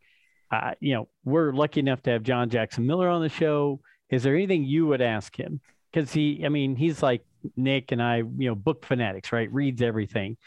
uh, you know we're lucky enough to have John Jackson Miller on the show. Is there anything you would ask him? Because he, I mean, he's like Nick and I, you know, book fanatics, right? Reads everything."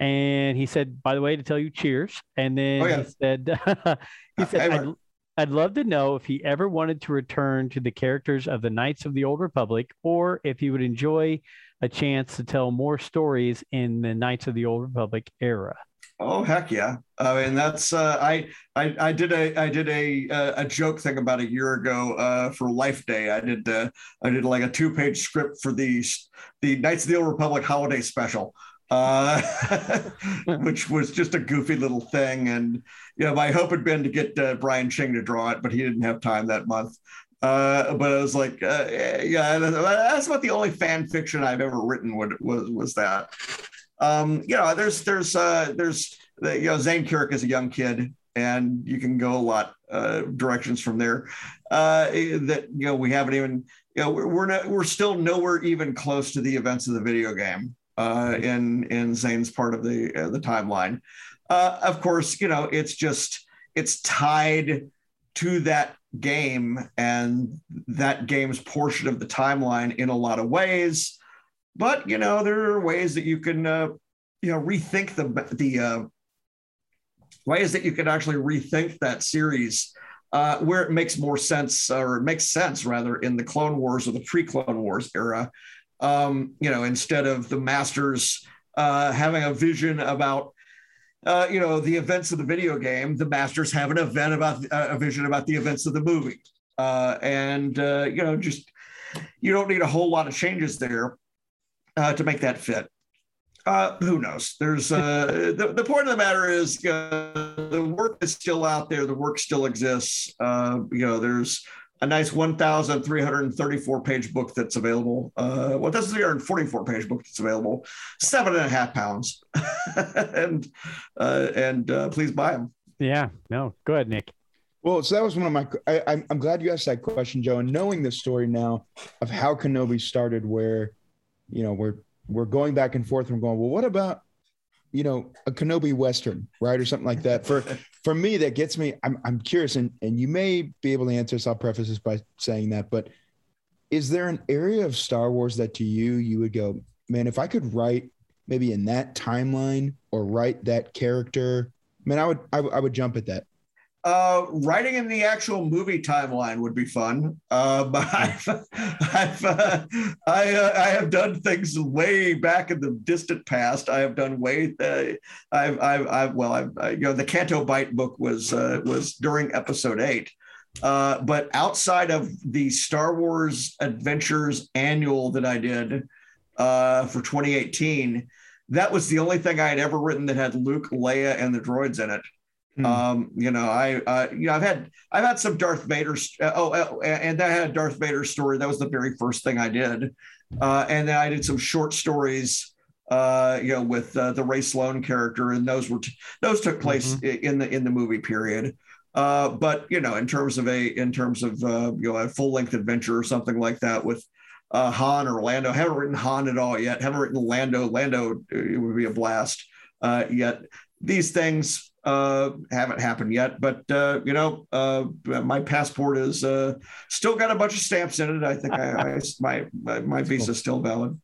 and he said, "By the way, to tell you, cheers." And then oh, yeah. he said, "He said I'd, love to know if he ever wanted to return to the characters of the Knights of the Old Republic, or if he would enjoy a chance to tell more stories in the Knights of the Old Republic era." Oh heck yeah! I mean that's uh, I, I I did a I did a a joke thing about a year ago uh, for Life Day. I did uh, I did like a two page script for the the Knights of the Old Republic holiday special uh, which was just a goofy little thing. And you know, my hope had been to get uh, Brian Ching to draw it, but he didn't have time that month. Uh, but I was like, uh, yeah, that's about the only fan fiction I've ever written. Was was, was that? Um, you know, there's there's uh, there's you know Zayne Carrick is a young kid, and you can go a lot uh, directions from there. Uh, that you know we haven't even you know we're we're, not, we're still nowhere even close to the events of the video game uh, in in Zayne's part of the uh, the timeline. Uh, of course, you know it's just it's tied to that game and that game's portion of the timeline in a lot of ways. But you know there are ways that you can uh, you know rethink the the uh, ways that you can actually rethink that series. Uh, where it makes more sense, or it makes sense rather, in the Clone Wars or the pre-Clone Wars era, um, you know, instead of the masters uh, having a vision about, uh, you know, the events of the video game, the masters have an event about uh, a vision about the events of the movie, uh, and uh, you know, just you don't need a whole lot of changes there uh, to make that fit. who knows? There's the, the point of the matter is the work is still out there. The work still exists. you know, there's a nice 1,334 page book that's available. Uh, well, that's a 344 page book that's available, seven and a half pounds. and uh, and uh, please buy them. Yeah, no, go ahead, Nick. Well, so that was one of my. I, I'm glad you asked that question, Joe. And knowing the story now of how Kenobi started, where, you know, we're we're going back and forth and going, well, what about you know, a Kenobi Western, right? Or something like that. For for me, that gets me, I'm I'm curious, and and you may be able to answer this. I'll preface this by saying that, but is there an area of Star Wars that to you you would go, man, if I could write maybe in that timeline or write that character, man, I would I, I would jump at that. Uh, writing in the actual movie timeline would be fun. Uh, but I've, I've uh, I, uh, I have done things way back in the distant past. I have done way. Uh, I've, I've, I've, well, I've, I, you know, the Canto Bight book was uh, was during Episode Eight. but outside of the Star Wars Adventures annual that I did for 2018, that was the only thing I had ever written that had Luke, Leia, and the droids in it. Hmm. Um, you know, I, uh, you know, I've had, I've had some Darth Vader. Uh, oh, uh, and I had a Darth Vader story. That was the very first thing I did. Uh, and then I did some short stories, uh, you know, with uh, the Rae Sloane character, and those were, t- those took place mm-hmm. in the in the movie period. Uh, but you know, in terms of a, in terms of uh, you know, a full length adventure or something like that with uh, Han or Lando, haven't written Han at all yet. Haven't written Lando. Lando, it would be a blast uh, yet these things uh, haven't happened yet, but uh, you know, uh, my passport is uh, still got a bunch of stamps in it. I think I, I my my visa is still valid.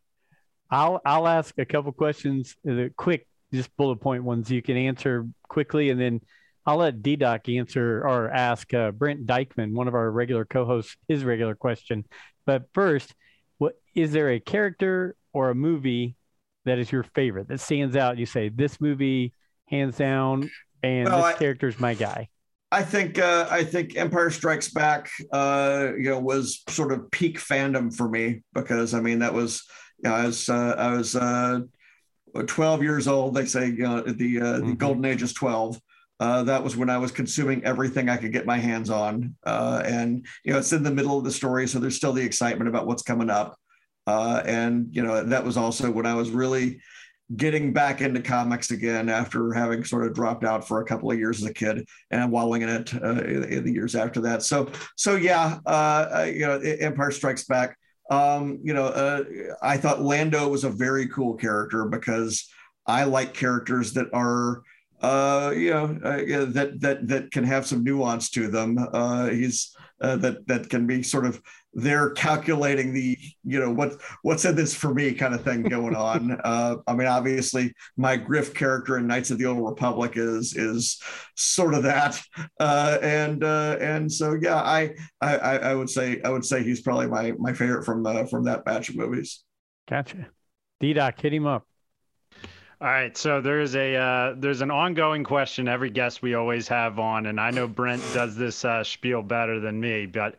I'll I'll ask a couple questions, uh, quick, just bullet point ones you can answer quickly, and then I'll let D Doc answer or ask uh, Brent Dykman, one of our regular co-hosts, his regular question. But first, what is there a character or a movie that is your favorite that stands out? You say this movie hands down and well, this I, character's my guy. I think uh, I think Empire Strikes Back, uh, you know, was sort of peak fandom for me because I mean that was you know, I was uh, I was uh, 12 years old. They say you know the uh, mm-hmm. the golden age is 12. Uh, that was when I was consuming everything I could get my hands on, and you know it's in the middle of the story, so there's still the excitement about what's coming up. and you know that was also when I was really getting back into comics again after having sort of dropped out for a couple of years as a kid and wallowing in it uh, in, the years after that. So, so yeah, uh, you know, Empire Strikes Back. Um, you know, uh, I thought Lando was a very cool character because I like characters that are, uh, you know, uh, that that that can have some nuance to them. Uh, he's uh, that that can be sort of they're calculating the you know what what's in this for me kind of thing going on. Uh, i mean obviously my Gryph character in knights of the old republic is is sort of that. Uh, and uh, and so yeah I, I i would say i would say he's probably my my favorite from uh, from that batch of movies. Gotcha. D-doc hit him up all right, so there's a uh, there's an ongoing question every guest we always have on, and I know Brent does this uh, spiel better than me, but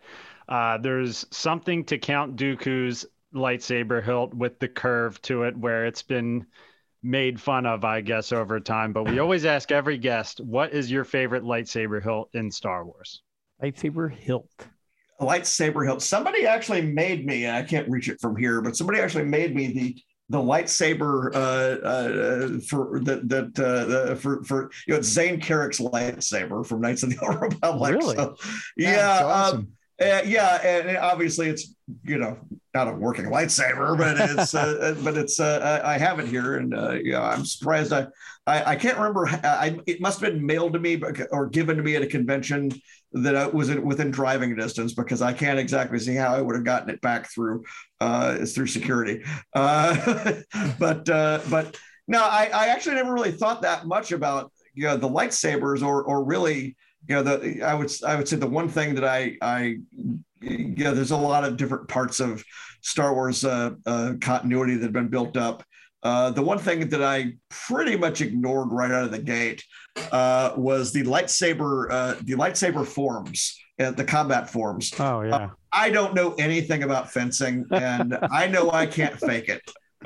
uh, there's something to Count Dooku's lightsaber hilt with the curve to it, where it's been made fun of, I guess, over time. But we always ask every guest, what is your favorite lightsaber hilt in Star Wars? Lightsaber hilt. A lightsaber hilt. Somebody actually made me, and I can't reach it from here, but somebody actually made me the the lightsaber uh, uh, for that that uh, for for you know it's Zayne Carrick's lightsaber from Knights of the Old Republic. Really? So, yeah. Awesome. Uh, yeah, and obviously it's you know not a working lightsaber, but it's uh, uh but it's uh, I have it here, and uh, yeah, I'm surprised. I, I, I can't remember. I it must have been mailed to me or given to me at a convention that I was within driving distance because I can't exactly see how I would have gotten it back through uh, through security. Uh, but uh, but no, I, I actually never really thought that much about you know the lightsabers or or really you know the I would I would say the one thing that I I you know there's a lot of different parts of Star Wars uh, uh, continuity that have been built up. Uh, the one thing that I pretty much ignored right out of the gate uh, was the lightsaber uh, the lightsaber forms uh, the combat forms. Oh yeah. I don't know anything about fencing, and I know I can't fake it.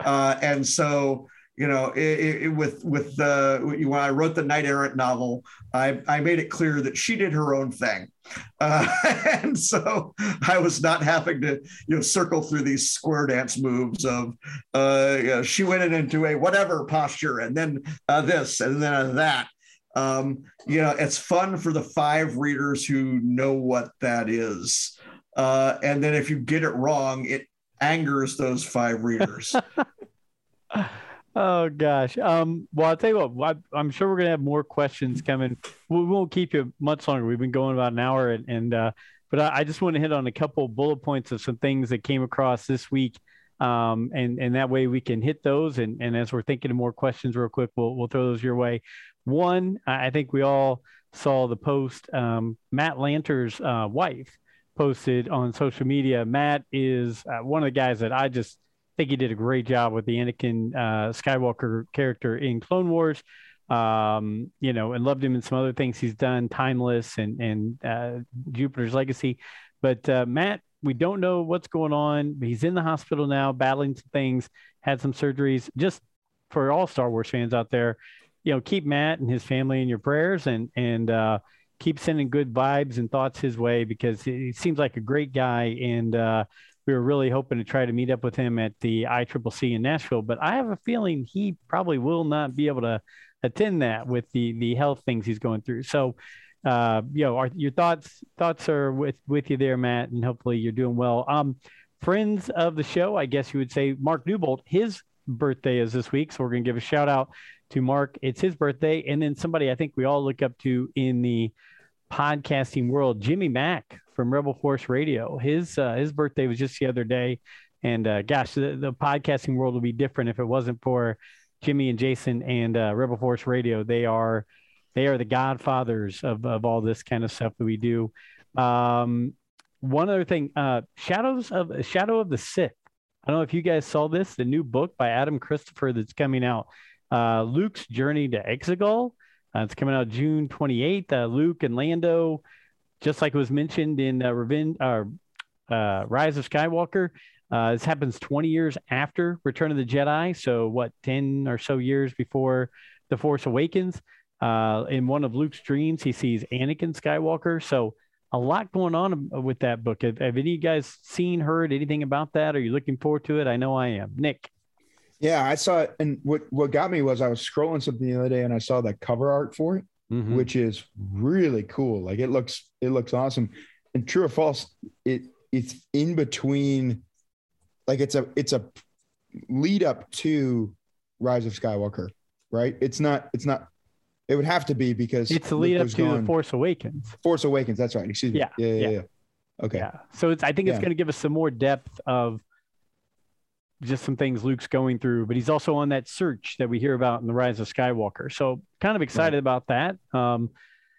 and so you know, it, it, with with uh, when I wrote the Knight Errant novel, I, I made it clear that she did her own thing, uh, and so I was not having to you know circle through these square dance moves of uh, you know, she went into a whatever posture and then uh, this and then that. Um, you know, it's fun for the five readers who know what that is, uh, and then if you get it wrong, it angers those five readers. Oh gosh. Um, well, I'll tell you what. I'm sure we're gonna have more questions coming. We won't keep you much longer. We've been going about an hour, and, and uh, but I, I, just want to hit on a couple bullet points of some things that came across this week, um, and and that way we can hit those. And and as we're thinking of more questions, real quick, we'll we'll throw those your way. One, I think we all saw the post. Um, Matt Lanter's uh, wife posted on social media. Matt is uh, one of the guys that I just think he did a great job with the Anakin uh, Skywalker character in Clone Wars. Um, you know, and loved him in some other things he's done, Timeless and and uh, Jupiter's Legacy. But uh, Matt, we don't know what's going on. He's in the hospital now, battling some things, had some surgeries. Just for all Star Wars fans out there, you know, keep Matt and his family in your prayers, and and uh, keep sending good vibes and thoughts his way because he seems like a great guy and uh, we were really hoping to try to meet up with him at the ICCC in Nashville, but I have a feeling he probably will not be able to attend that with the the health things he's going through. So, uh, you know, our, your thoughts thoughts are with with you there, Matt, and hopefully you're doing well. Um, friends of the show, I guess you would say, Mark Newbold, his birthday is this week, so we're going to give a shout out to mark it's his birthday, and then somebody I think we all look up to in the podcasting world, Jimmy Mac from Rebel Force Radio. His uh, his birthday was just the other day, and uh, gosh, the, the podcasting world would be different if it wasn't for Jimmy and Jason and uh, Rebel Force Radio. They are they are the godfathers of of all this kind of stuff that we do. Um, one other thing, uh, Shadows of Shadow of the Sith. I don't know if you guys saw this, the new book by Adam Christopher that's coming out. Uh, Luke's Journey to Exegol. Uh, it's coming out June 28th. Uh, Luke and Lando, just like it was mentioned in uh, Revenge, uh, uh, Rise of Skywalker, uh, this happens 20 years after Return of the Jedi. So, what, 10 or so years before The Force Awakens? In one of Luke's dreams, he sees Anakin Skywalker. So, a lot going on with that book. Have, have any of you guys seen, heard anything about that? Are you looking forward to it? I know I am. Nick. Yeah, I saw it. And what, what got me was I was scrolling something the other day and I saw the cover art for it, Mhm. which is really cool. Like it looks, it looks awesome. And true or false, it it's in between, like it's a it's a lead up to Rise of Skywalker, right? It's not, it's not, it would have to be because It's the Luke lead up to gone- The Force Awakens. Force Awakens. That's right. Excuse me. Yeah, Yeah. Yeah. yeah. yeah. Okay. Yeah. So it's I think it's Yeah. going to give us some more depth of just some things Luke's going through, but he's also on that search that we hear about in the Rise of Skywalker. So kind of excited about that. Um,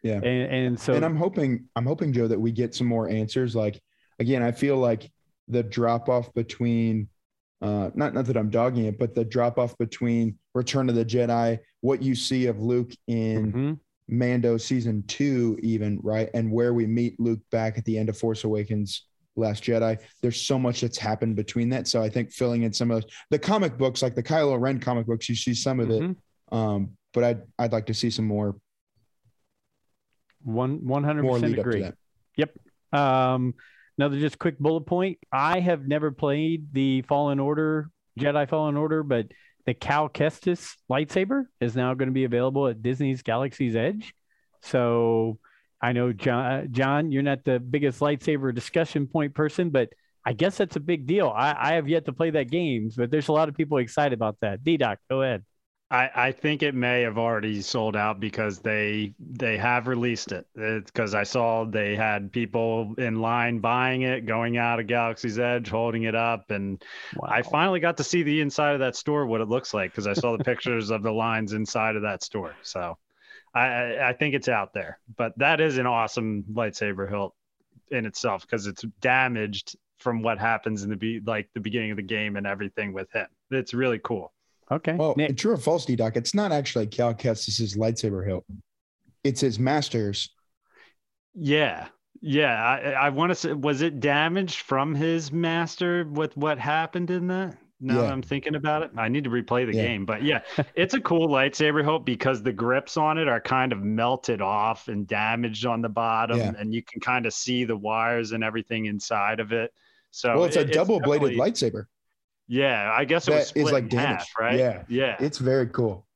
Yeah. And, and so and I'm hoping, I'm hoping, Joe, that we get some more answers. Like, again, I feel like the drop off between, uh, not not that I'm dogging it, but the drop off between Return of the Jedi, what you see of Luke in Mhm. Mando season two, even right, and where we meet Luke back at the end of Force Awakens, Last Jedi. There's so much that's happened between that. So I think filling in some of those, the comic books, like the Kylo Ren comic books, you see some of Mhm. it. Um, but I'd I'd like to see some more one one hundred percent lead up to agree. Yep. Um, another just quick bullet point. I have never played the Fallen Order, Jedi Fallen Order, but the Cal Kestis lightsaber is now going to be available at Disney's Galaxy's Edge. So I know John, uh, John, you're not the biggest lightsaber discussion point person, but I guess that's a big deal. I, I have yet to play that game, but there's a lot of people excited about that. D Doc, go ahead. I, I think it may have already sold out because they they have released it. Because I saw they had people in line buying it, going out of Galaxy's Edge, holding it up, and Wow. I finally got to see the inside of that store, what it looks like, because I saw the pictures of the lines inside of that store. So I, I I think it's out there. But that is an awesome lightsaber hilt in itself because it's damaged from what happens in the be like the beginning of the game and everything with him. It's really cool. okay. Well, Nick. true or false, D Doc, it's not actually Cal Kestis' lightsaber hilt. It's his master's. Yeah. Yeah. I, I want to say, was it damaged from his master with what happened in that? Now that I'm thinking about it, I need to replay the Yeah. game. But yeah, it's a cool lightsaber hope because the grips on it are kind of melted off and damaged on the bottom, Yeah. and you can kind of see the wires and everything inside of it. So well, it's a it- double bladed lightsaber. Yeah, I guess it was split like, in damaged. half, right? Yeah. Yeah. It's very cool.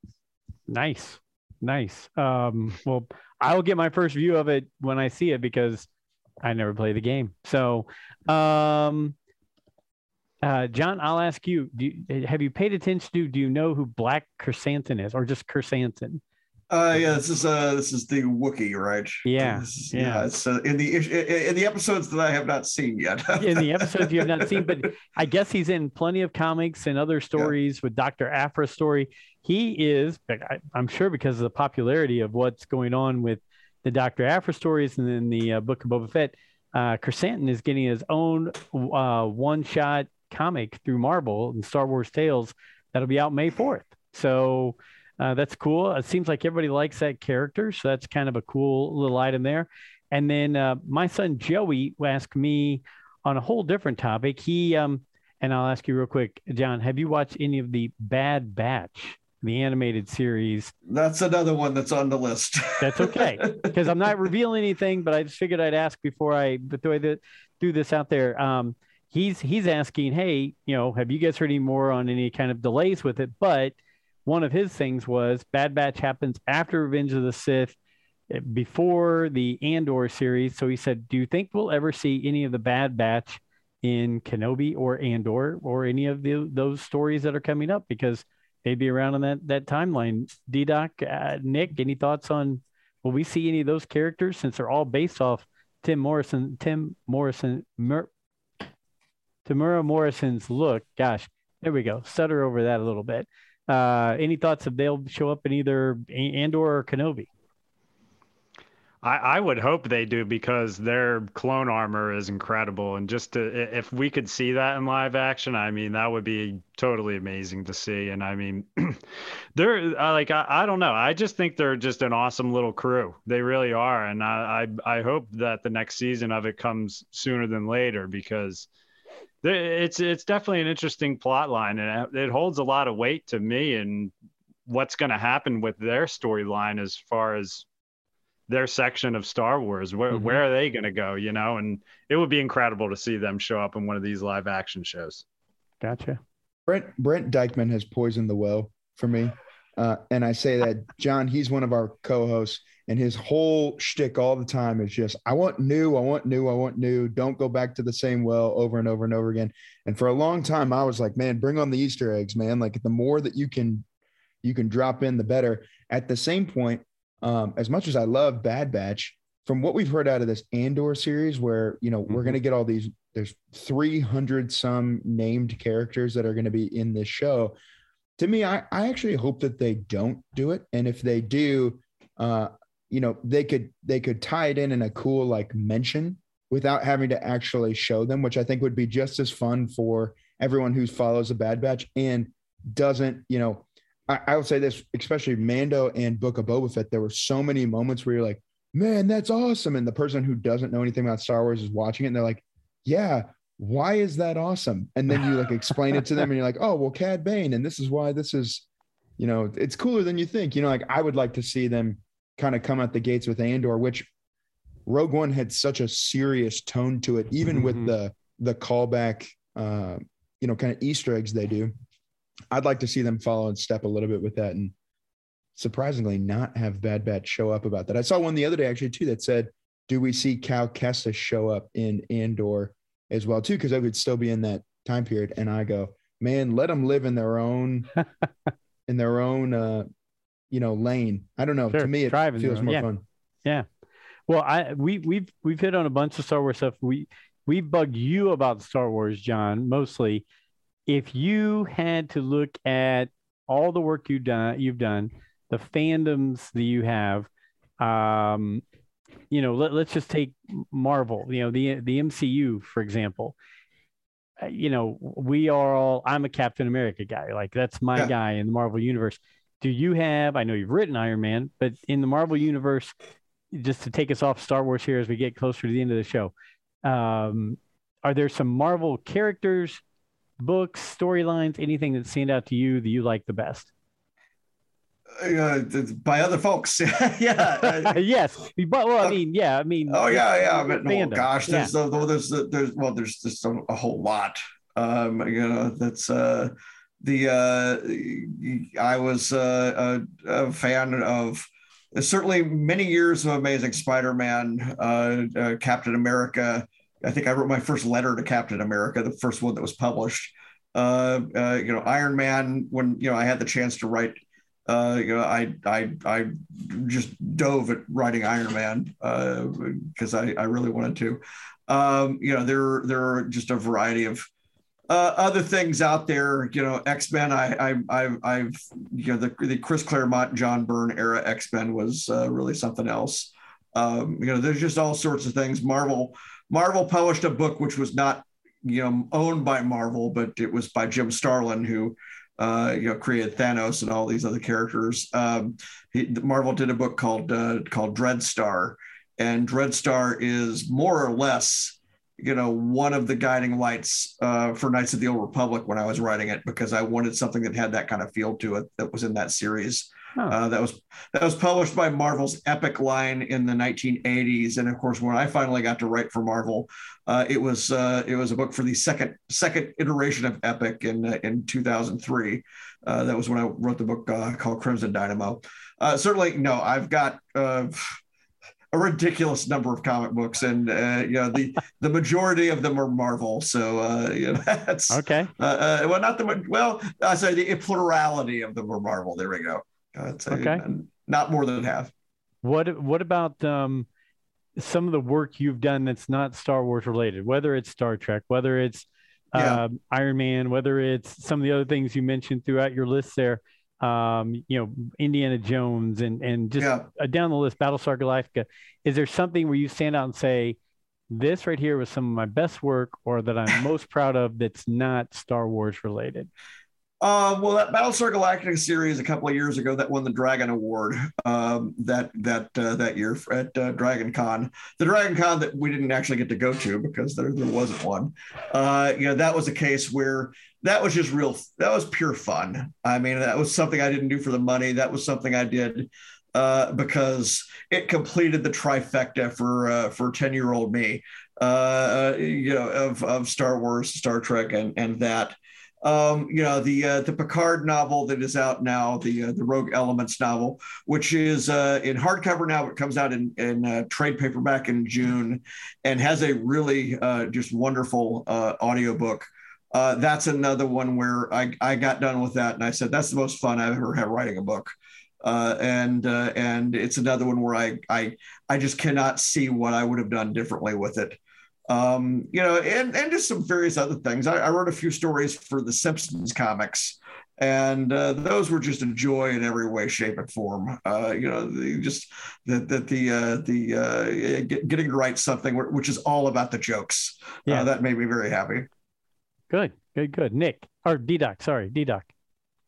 Nice. Nice. Um, well, I'll get my first view of it when I see it because I never play the game. So, um, uh, John, I'll ask you, do you, have you paid attention to, do you know who Black Krrsantan is or just Krrsantan? Uh, yeah, this is uh, this is the Wookiee, right? Yeah, is- yeah. It's uh, in the in the episodes that I have not seen yet. in the episodes you have not seen, but I guess he's in plenty of comics and other stories with Dr. Aphra's story. He is, I, I'm sure, because of the popularity of what's going on with the Dr. Aphra stories and then the uh, Book of Boba Fett. Uh, Krrsantan is getting his own uh, one shot comic through Marvel and Star Wars Tales that'll be out May 4th. So uh, that's cool. It seems like everybody likes that character. So that's kind of a cool little item there. And then uh, my son Joey asked me on a whole different topic. He um, and I'll ask you real quick, John. Have you watched any of the Bad Batch, the animated series? That's another one that's on the list. That's okay because I'm not revealing anything, but I just figured I'd ask before I throw this out there. Um, he's he's asking, hey, you know, have you guys heard any more on any kind of delays with it? But one of his things was Bad Batch happens after Revenge of the Sith, eh, before the Andor series. So he said, do you think we'll ever see any of the Bad Batch in Kenobi or Andor or any of the, those stories that are coming up? Because they'd be around on that that timeline. D Doc, uh, Nick, any thoughts on will we see any of those characters since they're all based off Tim Morrison, Tim Morrison, Mer- Temuera Morrison's look? Gosh, there we go. Stutter over that a little bit. Uh, any thoughts if they'll show up in either Andor or Kenobi? I, I would hope they do because their clone armor is incredible, and just to, if we could see that in live action, I mean that would be totally amazing to see. And I mean, they're like I, I don't know, I just think they're just an awesome little crew. They really are, and I I, I hope that the next season of it comes sooner than later because it's it's definitely an interesting plot line, and it holds a lot of weight to me and what's going to happen with their storyline as far as their section of Star Wars. Where mm-hmm. where are they going to go? You know, and it would be incredible to see them show up in one of these live action shows. Gotcha. Brent Brent Dykman has poisoned the well for me, uh, and I say that John, he's one of our co-hosts, and his whole shtick all the time is just, "I want new, I want new, I want new. Don't go back to the same well over and over and over again." And for a long time, I was like, "Man, bring on the Easter eggs, man! Like the more that you can, you can drop in, the better." At the same point, um, as much as I love Bad Batch, from what we've heard out of this Andor series, where you know mm-hmm. we're going to get all these, there's 300 some named characters that are going to be in this show. To me, I, I actually hope that they don't do it, and if they do, uh, you know, they could they could tie it in in a cool like mention without having to actually show them, which I think would be just as fun for everyone who follows the Bad Batch and doesn't, you know, I, I would say this, especially Mando and Book of Boba Fett. There were so many moments where you're like, man, that's awesome. And the person who doesn't know anything about Star Wars is watching it and they're like, yeah, why is that awesome? And then you like explain it to them and you're like, oh, well, Cad Bane, and this is why this is, you know, it's cooler than you think. You know, like I would like to see them kind of come out the gates with Andor, which Rogue One had such a serious tone to it, even mm-hmm. with the the callback, uh, you know, kind of Easter eggs they do. I'd like to see them follow and step a little bit with that and surprisingly not have Bad Batch show up about that. I saw one the other day actually too that said, do we see Cal Kestis show up in Andor as well too? Because I would still be in that time period. And I go, man, let them live in their own, in their own, uh, you know, lane. I don't know. Sure. To me, it Driving feels more yeah. fun. Yeah. Well, I we we've we've hit on a bunch of Star Wars stuff. We we bugged you about Star Wars, John, mostly if you had to look at all the work you've done, you've done, the fandoms that you have, um, you know, let, us just take Marvel, you know, the the MCU for example. Uh, you know, we are all. I'm a Captain America guy. Like that's my yeah. guy in the Marvel universe. Do you have? I know you've written Iron Man, but in the Marvel universe, just to take us off Star Wars here as we get closer to the end of the show, um, are there some Marvel characters books, storylines, anything that stand out to you that you like the best? Uh, by other folks, yeah. yes, but well, I mean, yeah, I mean. Oh yeah, yeah. But oh gosh, there's yeah. the, there's the, there's well, there's just a, a, whole lot. Um, you know, that's uh, the uh, I was uh, a, a fan of certainly many years of Amazing Spider-Man, uh, uh, Captain America, I think I wrote my first letter to Captain America, the first one that was published. Uh, uh, you know, Iron Man. When you know I had the chance to write, uh, you know, I I I just dove at writing Iron Man because uh, I I really wanted to. Um, you know, there there are just a variety of uh, other things out there, you know, X Men. I, I, I, I've, you know, the, the Chris Claremont, John Byrne era X Men was uh, really something else. Um, you know, there's just all sorts of things. Marvel, Marvel published a book which was not you know owned by Marvel, but it was by Jim Starlin who uh, you know created Thanos and all these other characters. Um, he, Marvel did a book called uh, called Dreadstar, and Dreadstar is more or less you know one of the guiding lights uh, for Knights of the Old Republic when I was writing it because I wanted something that had that kind of feel to it that was in that series. Huh. Uh, that was that was published by Marvel's Epic line in the 1980s, and of course, when I finally got to write for Marvel, uh, it was uh, it was a book for the second second iteration of Epic in uh, in 2003. Uh, that was when I wrote the book uh, called Crimson Dynamo. certainly, no, I've got a ridiculous number of comic books, and uh, you know the the majority of them are Marvel. So uh, you know, that's okay. Uh, uh, well, not the well, I say the plurality of them are Marvel. There we go. I'd say Okay. not more than half. What what about um, some of the work you've done that's not Star Wars related? Whether it's Star Trek, whether it's Yeah. um, Iron Man, whether it's some of the other things you mentioned throughout your list there. Um, you know, Indiana Jones and and just Yeah. uh, down the list, Battlestar Galactica. Is there something where you stand out and say, "This right here was some of my best work," or that I'm most proud of that's not Star Wars related? Um, well, that Battlestar Galactica series a couple of years ago that won the Dragon Award um, that that uh, that year at uh, Dragon Con. The Dragon Con that we didn't actually get to go to because there, there wasn't one. Uh, you know, that was a case where that was just real. That was pure fun. I mean, that was something I didn't do for the money. That was something I did uh, because it completed the trifecta for uh, for ten year old me. Uh, you know, of of Star Wars, Star Trek, and and that um, you know the uh, the Picard novel that is out now, the uh, the Rogue Elements novel, which is uh, in hardcover now, but comes out in in uh, trade paperback in June, and has a really uh, just wonderful uh, audiobook. That's another one where I, I got done with that and I said that's the most fun I've ever had writing a book. Uh, and uh, and it's another one where I I I just cannot see what I would have done differently with it um, you know, and and just some various other things. I, I wrote a few stories for the Simpsons comics, and uh, those were just a joy in every way, shape, and form. Uh, you know, the, just that that the uh, the uh, get, getting to write something which is all about the jokes. Yeah. Uh, that made me very happy. Good, good, good. Nick or D Doc, sorry, D Doc.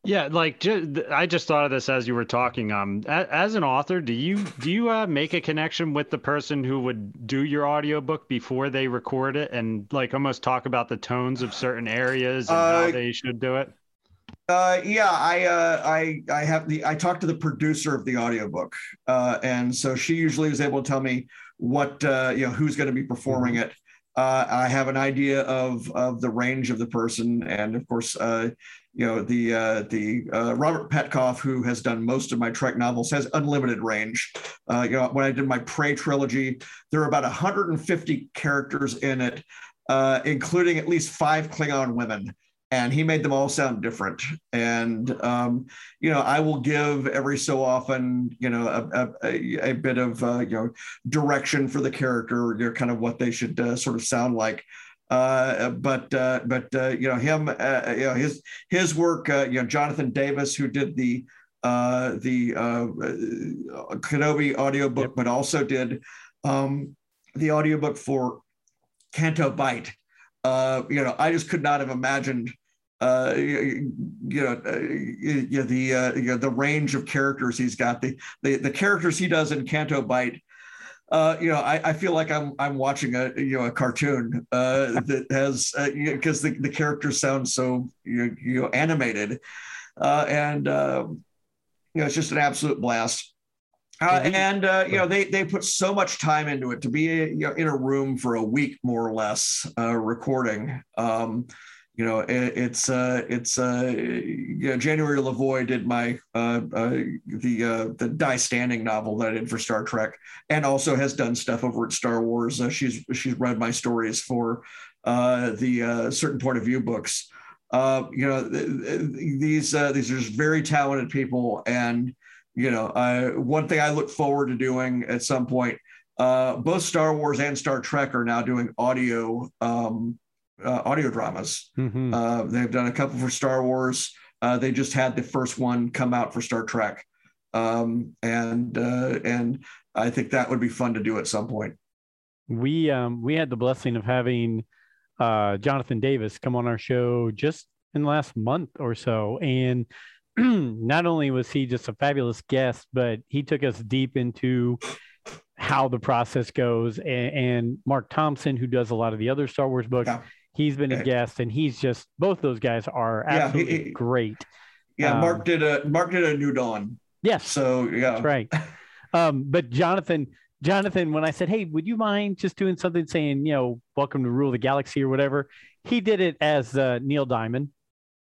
Yeah, like ju- I just thought of this as you were talking. Um, a- as an author, do you do you uh, make a connection with the person who would do your audiobook before they record it, and like almost talk about the tones of certain areas and how Uh, they should do it? Uh, yeah, I, uh, I, I have the, I talked to the producer of the audiobook. Uh, and so she usually is able to tell me what, uh, you know, who's going to be performing it. Uh, I have an idea of, of the range of the person. And of course, uh, you know, the, uh, the, uh, Robert Petkoff, who has done most of my Trek novels has unlimited range. Uh, you know, when I did my Prey trilogy, there are about 150 characters in it, uh, including at least five Klingon women and he made them all sound different. And um, you know, I will give every so often, you know, a, a, a bit of uh, you know direction for the character, you know, kind of what they should uh, sort of sound like. Uh, but uh, but uh, you know him, uh, you know his his work, uh, you know Jonathan Davis, who did the uh, the uh, uh, Kenobi audiobook, Yep. but also did um, the audiobook for Canto Bight. Uh, you know, I just could not have imagined uh, you, you know, uh, you know, the uh, you know, the range of characters he's got, the the, the characters he does in Canto Bight. Uh, you know, I, I feel like I'm I'm watching a you know a cartoon uh, that has because the, the characters sound so you, you know animated, uh, and um, you know it's just an absolute blast. Uh, and uh, you know they they put so much time into it to be you know in a room for a week more or less uh, recording. Um, you know it, it's uh, it's uh, January Lavoie did my uh, uh, the uh, the Die Standing novel that I did for Star Trek, and also has done stuff over at Star Wars. Uh, she's she's read my stories for the Certain Point of View books. You know th- th- these these are just very talented people and you know, one thing I look forward to doing at some point. Both Star Wars and Star Trek are now doing audio um, uh, audio dramas. Mhm. Uh, they've done a couple for Star Wars. Uh, they just had the first one come out for Star Trek, um, and uh, and I think that would be fun to do at some point. we um we had the blessing of having uh Jonathan Davis come on our show just in the last month or so and not only was he just a fabulous guest but he took us deep into how the process goes and, and Marc Thompson who does a lot of the other Star Wars books Yeah. He's been a guest and he's just both those guys are Yeah, he- absolutely he- great Yeah, Um, Marc did a Marc did a New Dawn. yes So yeah, That's right. Um, but Jonathan, Jonathan, when I said, "Hey, would you mind just doing something saying, you know, welcome to rule the galaxy or whatever," he did it as uh, Neil Diamond.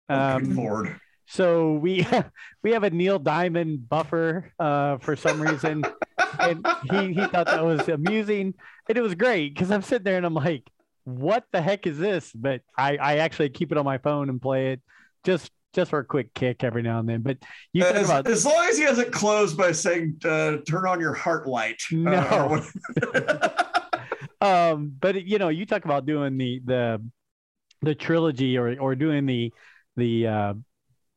Oh, good Um, lord. so we we have a Neil Diamond buffer uh, for some reason and he, he thought that was amusing. And it was great because I'm sitting there and I'm like, what the heck is this? But I, I actually keep it on my phone and play it just just for a quick kick every now and then. But you as, about, as long as he hasn't closed by saying uh, turn on your heart light. No. Uh, um, but you know, you talk about doing the the the trilogy or or doing the the uh,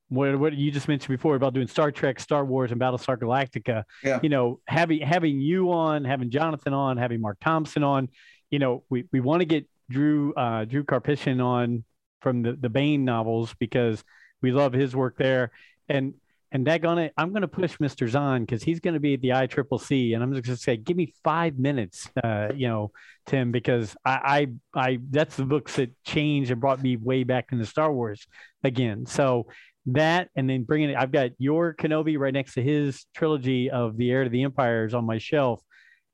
what what you just mentioned before about doing Star Trek, Star Wars, and Battlestar Galactica. Yeah. You know, having having you on, having Jonathan on, having Marc Thompson on. You know, we we want to get Drew uh, Drew Karpyshyn on from the the Bane novels because we love his work there. And and that gonna I'm gonna push Mr. Zahn because he's gonna be at the ICCC, and I'm just gonna say, give me five minutes, uh, you know, Tim, because I, I I that's the books that changed and brought me way back into Star Wars again. So that and then bringing it, I've got your Kenobi right next to his trilogy of the Heir to the Empires on my shelf,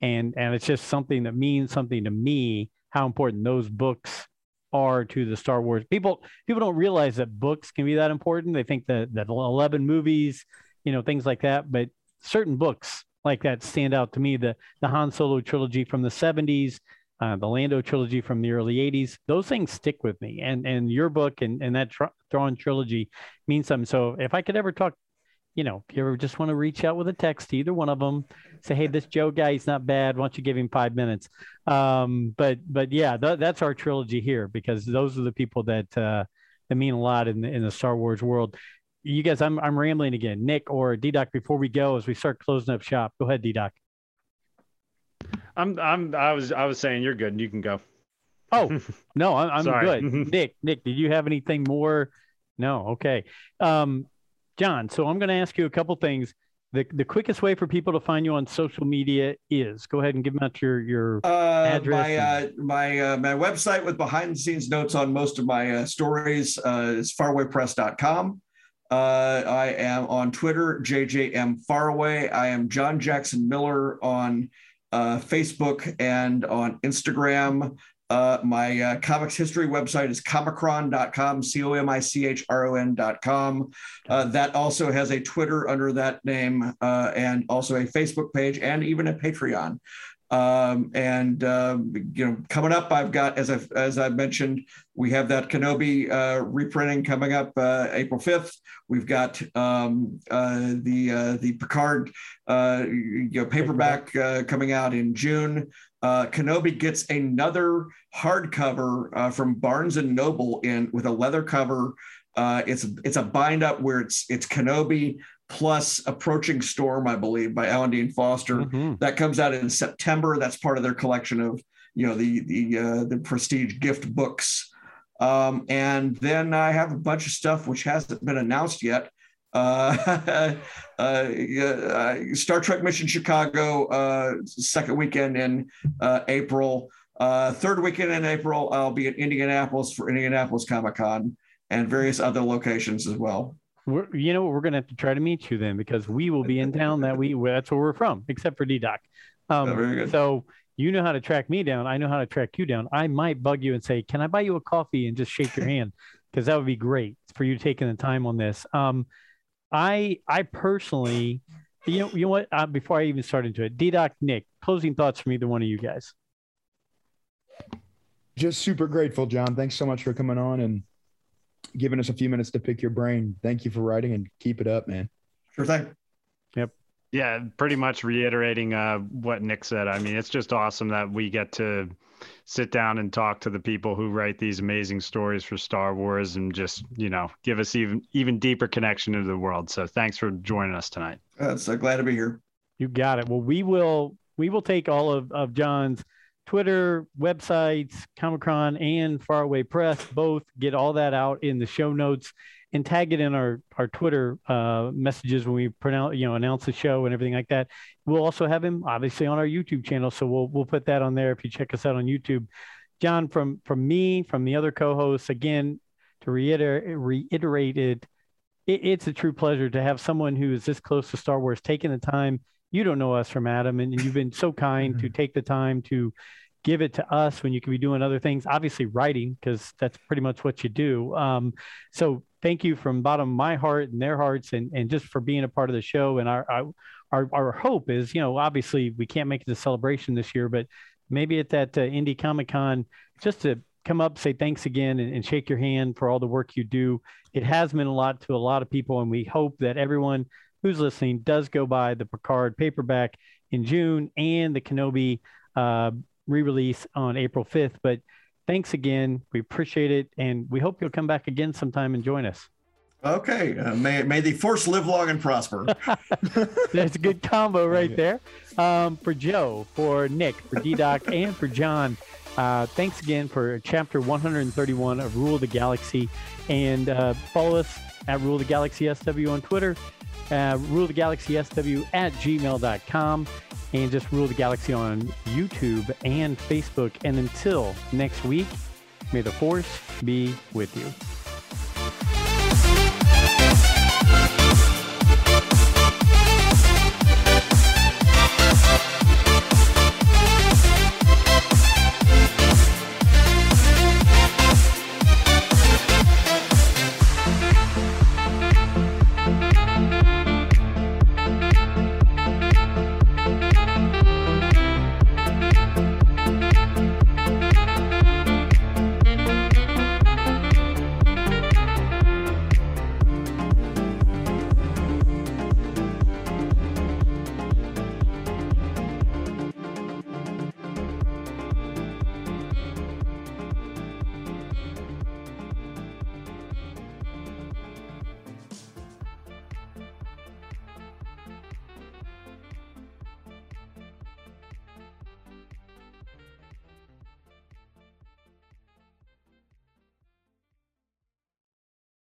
and and it's just something that means something to me. How important those books are to the Star Wars. People people don't realize that books can be that important. They think that that 11 movies, you know, things like that, but certain books like that stand out to me. The the Han Solo trilogy from the 70s, uh, the Lando trilogy from the early 80s, those things stick with me. And and your book and and that Thrawn trilogy means something. So if I could ever talk you know, if you ever just want to reach out with a text to either one of them, say, hey, this Joe guy, he's not bad. Why don't you give him five minutes? Um, but but yeah, th- that's our trilogy here because those are the people that uh, that mean a lot in the, in the Star Wars world. You guys, I'm I'm rambling again. Nick or D Doc, before we go, as we start closing up shop, go ahead, D Doc. I'm I'm I was I was saying you're good. And you can go. Oh no, I'm, I'm good. Nick, Nick, did you have anything more? No, okay. Um, John, so I'm going to ask you a couple things. The, the quickest way for people to find you on social media is go ahead and give them out your your uh, address. My and... uh, my uh, my website with behind the scenes notes on most of my uh, stories uh, is farawaypress.com. Uh, I am on Twitter, JJM Faraway. I am John Jackson Miller on Facebook and on Instagram. Uh, my uh, comics history website is comichron.com, C O M I C H R O N.com. Uh, that also has a Twitter under that name uh, and also a Facebook page and even a Patreon. Um, and um, you know, coming up, I've got as I as I mentioned, we have that Kenobi uh, reprinting coming up uh, April fifth. We've got um, the the Picard you know paperback coming out in June. Kenobi gets another hardcover from Barnes and Noble in with a leather cover. it's it's a bind up where it's it's Kenobi plus Approaching Storm, I believe, by Alan Dean Foster. Mm-hmm. That comes out in September. That's part of their collection of, you know, the the uh, the prestige gift books. Um, and then I have a bunch of stuff which hasn't been announced yet. Uh, uh, uh, Star Trek Mission Chicago, uh, second weekend in uh, April. third weekend in April, I'll be at Indianapolis for Indianapolis Comic Con and various other locations as well. We're, you know, we're going to have to try to meet you then because we will be in town. That we that's where we're from, except for D Doc. Um, oh, so you know how to track me down. I know how to track you down. I might bug you and say, "Can I buy you a coffee and just shake your hand?" Because that would be great for you taking the time on this. Um, I I personally, you know, you know what? Uh, before I even start into it, D Doc, Nick, closing thoughts from either one of you guys. Just super grateful, John. Thanks so much for coming on and giving us a few minutes to pick your brain. Thank you for writing and keep it up, man. Sure thing. Yep. Yeah, pretty much reiterating uh, what Nick said. I mean, it's just awesome that we get to sit down and talk to the people who write these amazing stories for Star Wars and just, you know, give us even even deeper connection into the world. So thanks for joining us tonight. Uh, so glad to be here. You got it. Well, we will we will take all of, of John's Twitter, websites, Comichron, and Faraway Press both get all that out in the show notes and tag it in our our Twitter uh, messages when we pronounce you know announce the show and everything like that. We'll also have him obviously on our YouTube channel, so we'll we'll put that on there if you check us out on YouTube. John, from from me, from the other co-hosts, again to reiterate reiterated, it, it's a true pleasure to have someone who is this close to Star Wars taking the time. You don't know us from Adam, and, you've been so kind mm-hmm. to take the time to give it to us when you could be doing other things obviously writing because that's pretty much what you do um, so thank you from bottom of my heart and their hearts, and and just for being a part of the show. And our our our hope is, you know, obviously we can't make it a celebration this year, but maybe at that uh, Indie Comic Con, just to come up, say thanks again, and, and, shake your hand for all the work you do. It has meant a lot to a lot of people, and we hope that everyone who's listening does go buy the Picard paperback in June and the Kenobi uh, re-release on April 5th. But thanks again. We appreciate it, and we hope you'll come back again sometime and join us. Okay. Uh, may, may the force live long and prosper. That's a good combo right there. Um, for Joe, for Nick, for D Doc, and for John, uh, thanks again for chapter 131 of Rule of the Galaxy. And uh, follow us at Rule of the Galaxy SW on Twitter, uh, Rule the Galaxy SW at gmail.com, and just Rule the Galaxy on YouTube and Facebook. And until next week, may the Force be with you.